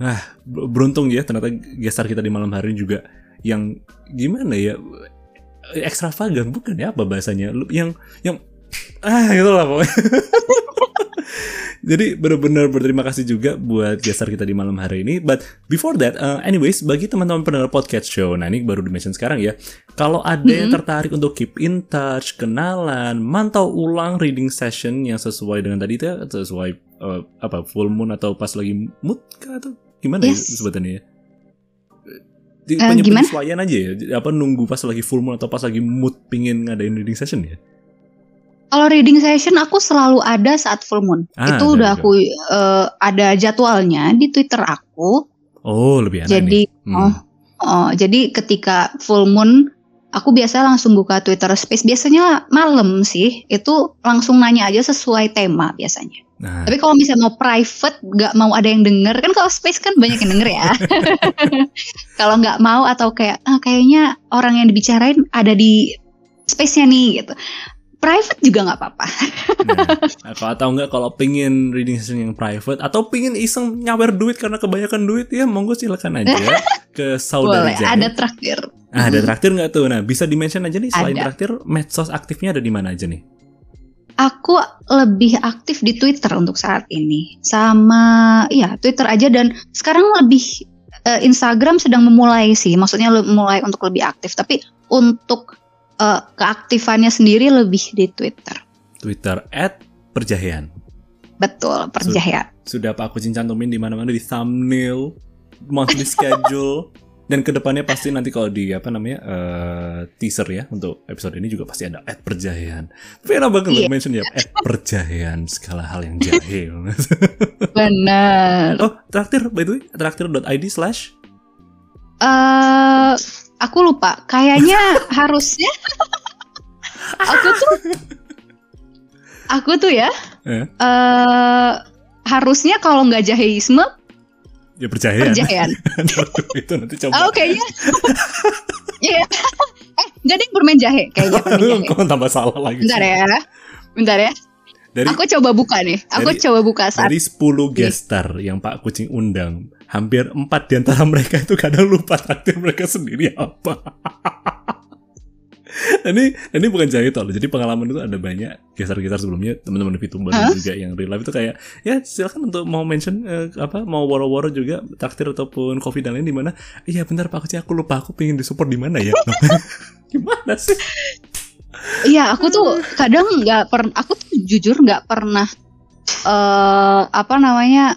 S1: Nah, ber- beruntung ya ternyata gestar kita di malam hari juga yang gimana ya ekstravagan bukan ya apa bahasanya yang yang ah gitu lah pokoknya. Jadi benar-benar berterima kasih juga buat gestar kita di malam hari ini. But before that, uh, anyways, bagi teman-teman pendengar podcast show, nah ini baru di-mention sekarang ya. Kalau ada yang tertarik untuk keep in touch, kenalan, mantau ulang reading session yang sesuai dengan tadi itu ya, sesuai uh, apa full moon atau pas lagi mood kah atau gimana
S2: Yes.
S1: ya sebutannya ya? Di,
S2: gimana?
S1: penyesuaian aja ya, apa nunggu pas lagi full moon atau pas lagi mood pingin ngadain reading session ya?
S2: Kalau reading session aku selalu ada saat full moon.
S1: Ah,
S2: itu udah
S1: you
S2: aku eh, ada jadwalnya di Twitter aku.
S1: Oh lebih enak
S2: Jadi,
S1: nih. Hmm.
S2: oh, oh, jadi ketika full moon, aku biasa langsung buka Twitter Space. Biasanya malam sih, itu langsung nanya aja sesuai tema biasanya.
S1: Nah,
S2: Tapi kalau misalnya mau private, nggak mau ada yang denger, kan kalau Space kan banyak yang denger ya. kalau nggak mau atau kayak, ah, kayaknya orang yang dibicarain ada di Space-nya nih gitu. Private juga nggak apa-apa.
S1: Nah, kalau atau enggak kalau pingin reading session yang private atau pingin iseng nyawer duit karena kebanyakan duit ya monggo silakan aja ke saudari
S2: Boleh, ada traktir.
S1: Ah, ada traktir nggak tuh? Nah, bisa di-mention aja nih selain
S2: Ada.
S1: traktir, medsos aktifnya ada di mana aja nih?
S2: Aku lebih aktif di Twitter untuk saat ini. Sama ya Twitter aja dan sekarang lebih eh, Instagram sedang memulai sih. Maksudnya mulai untuk lebih aktif, tapi untuk eh, keaktifannya sendiri lebih di Twitter.
S1: Twitter @perjahean.
S2: Betul, percaya.
S1: Sudah Pak Kucing cantumin di mana-mana di thumbnail, monthly schedule dan ke depannya pasti nanti kalau di apa namanya eh, teaser ya untuk episode ini juga pasti ada @perjahean. Tapi enak banget loh
S2: Iya.
S1: mention ya @perjahean segala hal yang jahe.
S2: Benar.
S1: Oh, traktir by the way, traktir.id slash
S2: eh aku lupa. Kayaknya harusnya aku tuh aku tuh ya
S1: eh,
S2: eh harusnya kalau nggak jaheisme
S1: ya perjahean.
S2: perjayaan.
S1: itu nanti coba.
S2: Oh, kayaknya. Iya. eh, nggak ada yang bermain jahe kayaknya jahe.
S1: Kok tambah salah lagi
S2: Bentar ya. Bentar ya.
S1: Dari
S2: Aku coba buka nih. Aku
S1: dari-
S2: coba buka saat
S1: dari 10 gestar yang Pak Kucing undang, hampir 4 di antara mereka itu kadang lupa traktir mereka sendiri apa. ini ini bukan jahit loh. Jadi pengalaman itu ada banyak gestar-gestar sebelumnya teman-teman VTuber
S2: Hah?
S1: juga yang real life itu kayak ya silakan untuk mau mention eh, apa mau woro-woro juga traktir ataupun coffee dan lain di mana. Iya bentar Pak Kucing aku lupa aku pengen disupport di mana ya. Gimana sih?
S2: Iya, aku tuh kadang nggak pernah. Aku tuh jujur nggak pernah eh apa namanya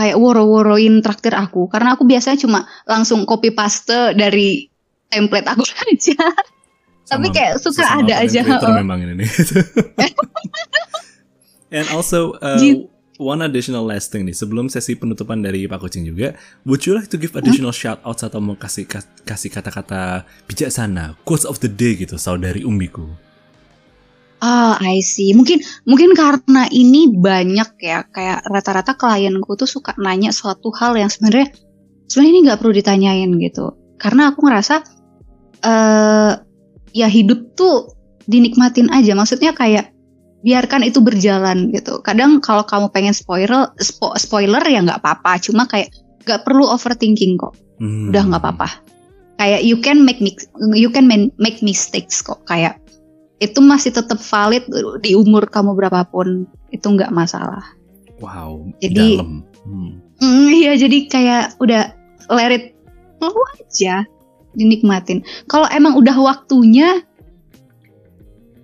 S2: kayak woro-woroin traktir aku karena aku biasanya cuma langsung copy paste dari template aku aja. Tapi kayak suka ada aja. oh.
S1: memang ini nih. And also uh, one additional last thing nih sebelum sesi penutupan dari Pak Kucing juga, would you like to give additional shout outs atau mau kasih kas- kasih kata-kata bijaksana quotes of the day gitu saudari umbiku.
S2: Ah, I see. Mungkin mungkin karena ini banyak ya, kayak rata-rata klienku tuh suka nanya suatu hal yang sebenarnya sebenarnya ini nggak perlu ditanyain gitu. Karena aku ngerasa eh ya hidup tuh dinikmatin aja. Maksudnya kayak biarkan itu berjalan gitu. Kadang kalau kamu pengen spoiler spo- spoiler ya nggak apa-apa. Cuma kayak nggak perlu overthinking kok.
S1: Hmm.
S2: Udah nggak apa-apa. Kayak you can make mix- you can make mistakes kok. Kayak itu masih tetap valid di umur kamu berapapun itu nggak masalah.
S1: Wow,
S2: Jadi-
S1: dalam. Hmm.
S2: Hmm, iya jadi kayak udah let it flow aja dinikmatin. Kalau emang udah waktunya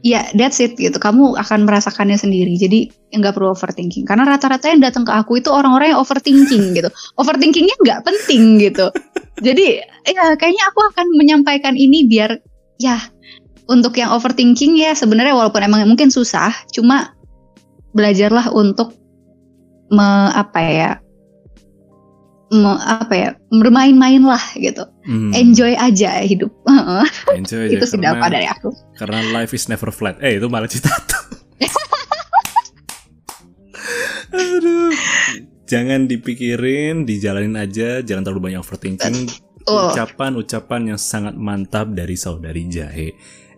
S2: ya that's it gitu. Kamu akan merasakannya sendiri. Jadi nggak perlu overthinking. Karena rata-rata yang datang ke aku itu orang-orang yang overthinking gitu. Overthinkingnya nggak penting gitu. Jadi ya kayaknya aku akan menyampaikan ini biar ya untuk yang overthinking ya sebenarnya walaupun emang mungkin susah, cuma belajarlah untuk me, apa ya me- apa ya bermain-main lah gitu
S1: Hmm.
S2: enjoy aja hidup
S1: Enjoy aja,
S2: itu sih
S1: karena-
S2: dapat dari aku
S1: Karena life is never flat. Eh itu malah cita Aduh. Jangan dipikirin, dijalanin aja, jangan terlalu banyak overthinking.
S2: Oh.
S1: Ucapan-ucapan yang sangat mantap dari saudari Jahe.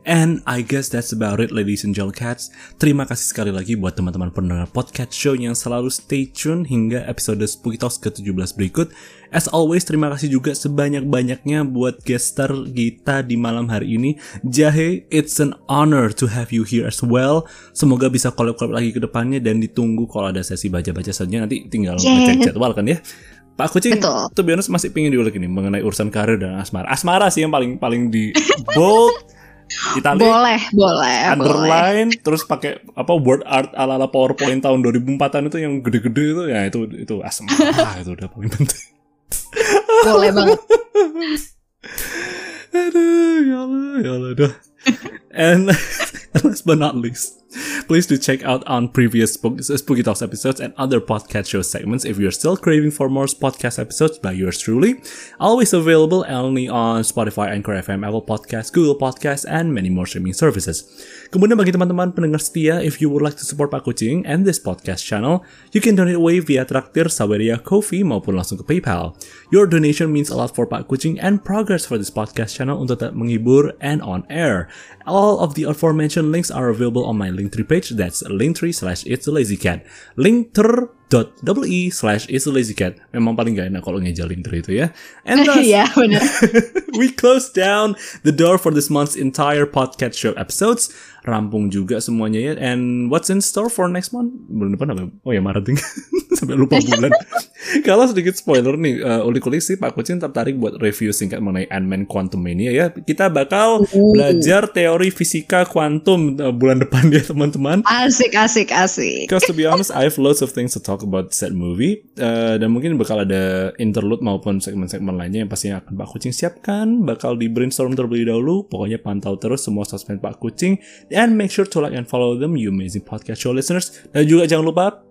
S1: And I guess that's about it ladies and gentlemen cats. Terima kasih sekali lagi buat teman-teman pendengar podcast show yang selalu stay tune hingga episode Spooky Talks ke-17 berikut. As always, terima kasih juga sebanyak-banyaknya buat guest star kita di malam hari ini. Jahe, it's an honor to have you here as well. Semoga bisa collab-collab lagi ke depannya dan ditunggu kalau ada sesi baca-baca saja nanti tinggal
S2: Yeah.
S1: ngecek jadwal kan ya. Pak Kucing,
S2: Betul.
S1: to be honest, masih pingin diulik ini mengenai urusan karir dan asmara. Asmara sih yang paling paling di bold, italic,
S2: Boleh, boleh, boleh.
S1: underline, terus pakai apa word art ala ala PowerPoint tahun 2004-an itu yang gede-gede itu ya itu itu asmara itu udah paling penting.
S2: Boleh banget.
S1: Aduh, ya Allah, ya Allah, dah. and last but not least, please do check out on previous Spook- Spooky Talks episodes and other podcast show segments if you're still craving for more podcast episodes by yours truly. Always available only on Spotify, Anchor FM, Apple Podcasts, Google Podcasts, and many more streaming services. Kemudian bagi teman-teman pendengar setia, if you would like to support Pak Kucing and this podcast channel, you can donate away via Traktir, Saweria, Kofi, maupun langsung ke PayPal. Your donation means a lot for Pak Kucing and progress for this podcast channel untuk tetap menghibur and on air. All of the aforementioned links are available on my Linktree page. That's linktree slash it's lazy cat. Linktree slash it's a lazy cat. Memang paling gak enak kalau ngeja Linktree itu ya. And thus,
S2: Iya, benar.
S1: we close down the door for this month's entire podcast show episodes. Rampung juga semuanya ya. And what's in store for next month? Bulan depan apa? Oh ya Maret. Sampai lupa bulan. Kalau sedikit spoiler nih, uh, ulik-ulik sih Pak Kucing tertarik buat review singkat mengenai Ant-Man Quantum Mania ya. Kita bakal belajar teori fisika kuantum uh, bulan depan ya teman-teman.
S2: Asik, asik, asik.
S1: Because to be honest, I have lots of things to talk about that movie. Uh, dan mungkin bakal ada interlude maupun segmen-segmen lainnya yang pastinya akan Pak Kucing siapkan. Bakal di brainstorm terlebih dahulu. Pokoknya pantau terus semua sosmed Pak Kucing. And make sure to like and follow them, you amazing podcast show listeners. Dan juga jangan lupa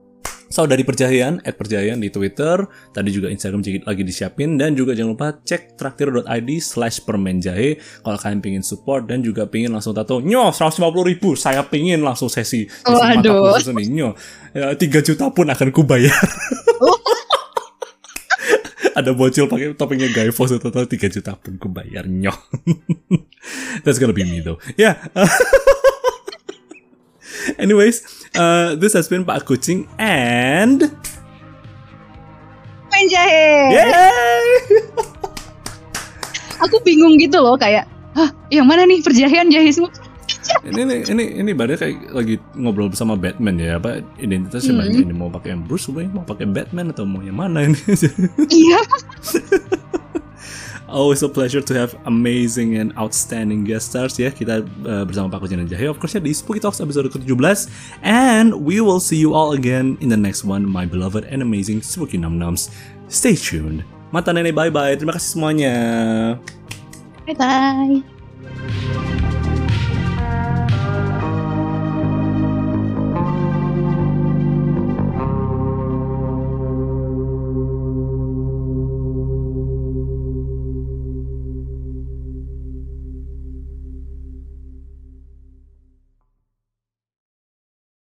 S1: Saudari Perjahian, at Perjahian di Twitter. Tadi juga Instagram lagi disiapin. Dan juga jangan lupa cek traktir.id slash permen jahe. Kalau kalian pingin support dan juga pingin langsung tato. Nyo, 150 ribu. Saya pingin langsung sesi.
S2: Waduh.
S1: nih. Nyo, ya, 3 juta pun akan kubayar. Ada bocil pakai topengnya Guy Fawkes total 3 juta pun kubayar. Nyo. That's gonna be me though. Yeah. Anyways, uh, this has been Pak Kucing and
S2: Main jahe.
S1: yay!
S2: Aku bingung gitu loh kayak, hah, yang mana nih perjahian jahe semua?
S1: ini ini ini ini badannya kayak lagi ngobrol bersama Batman ya apa identitasnya banyak ini mau pakai yang Bruce Wayne mau pakai Batman atau mau yang mana ini
S2: Iya.
S1: always a pleasure to have amazing and outstanding guest stars ya. Kita uh, bersama Pak Kucing dan Jahe of course ya di Spooky Talks episode ke-17 and we will see you all again in the next one my beloved and amazing Spooky Num Nums. Stay tuned. Mata nenek bye bye terima kasih semuanya.
S2: Bye bye.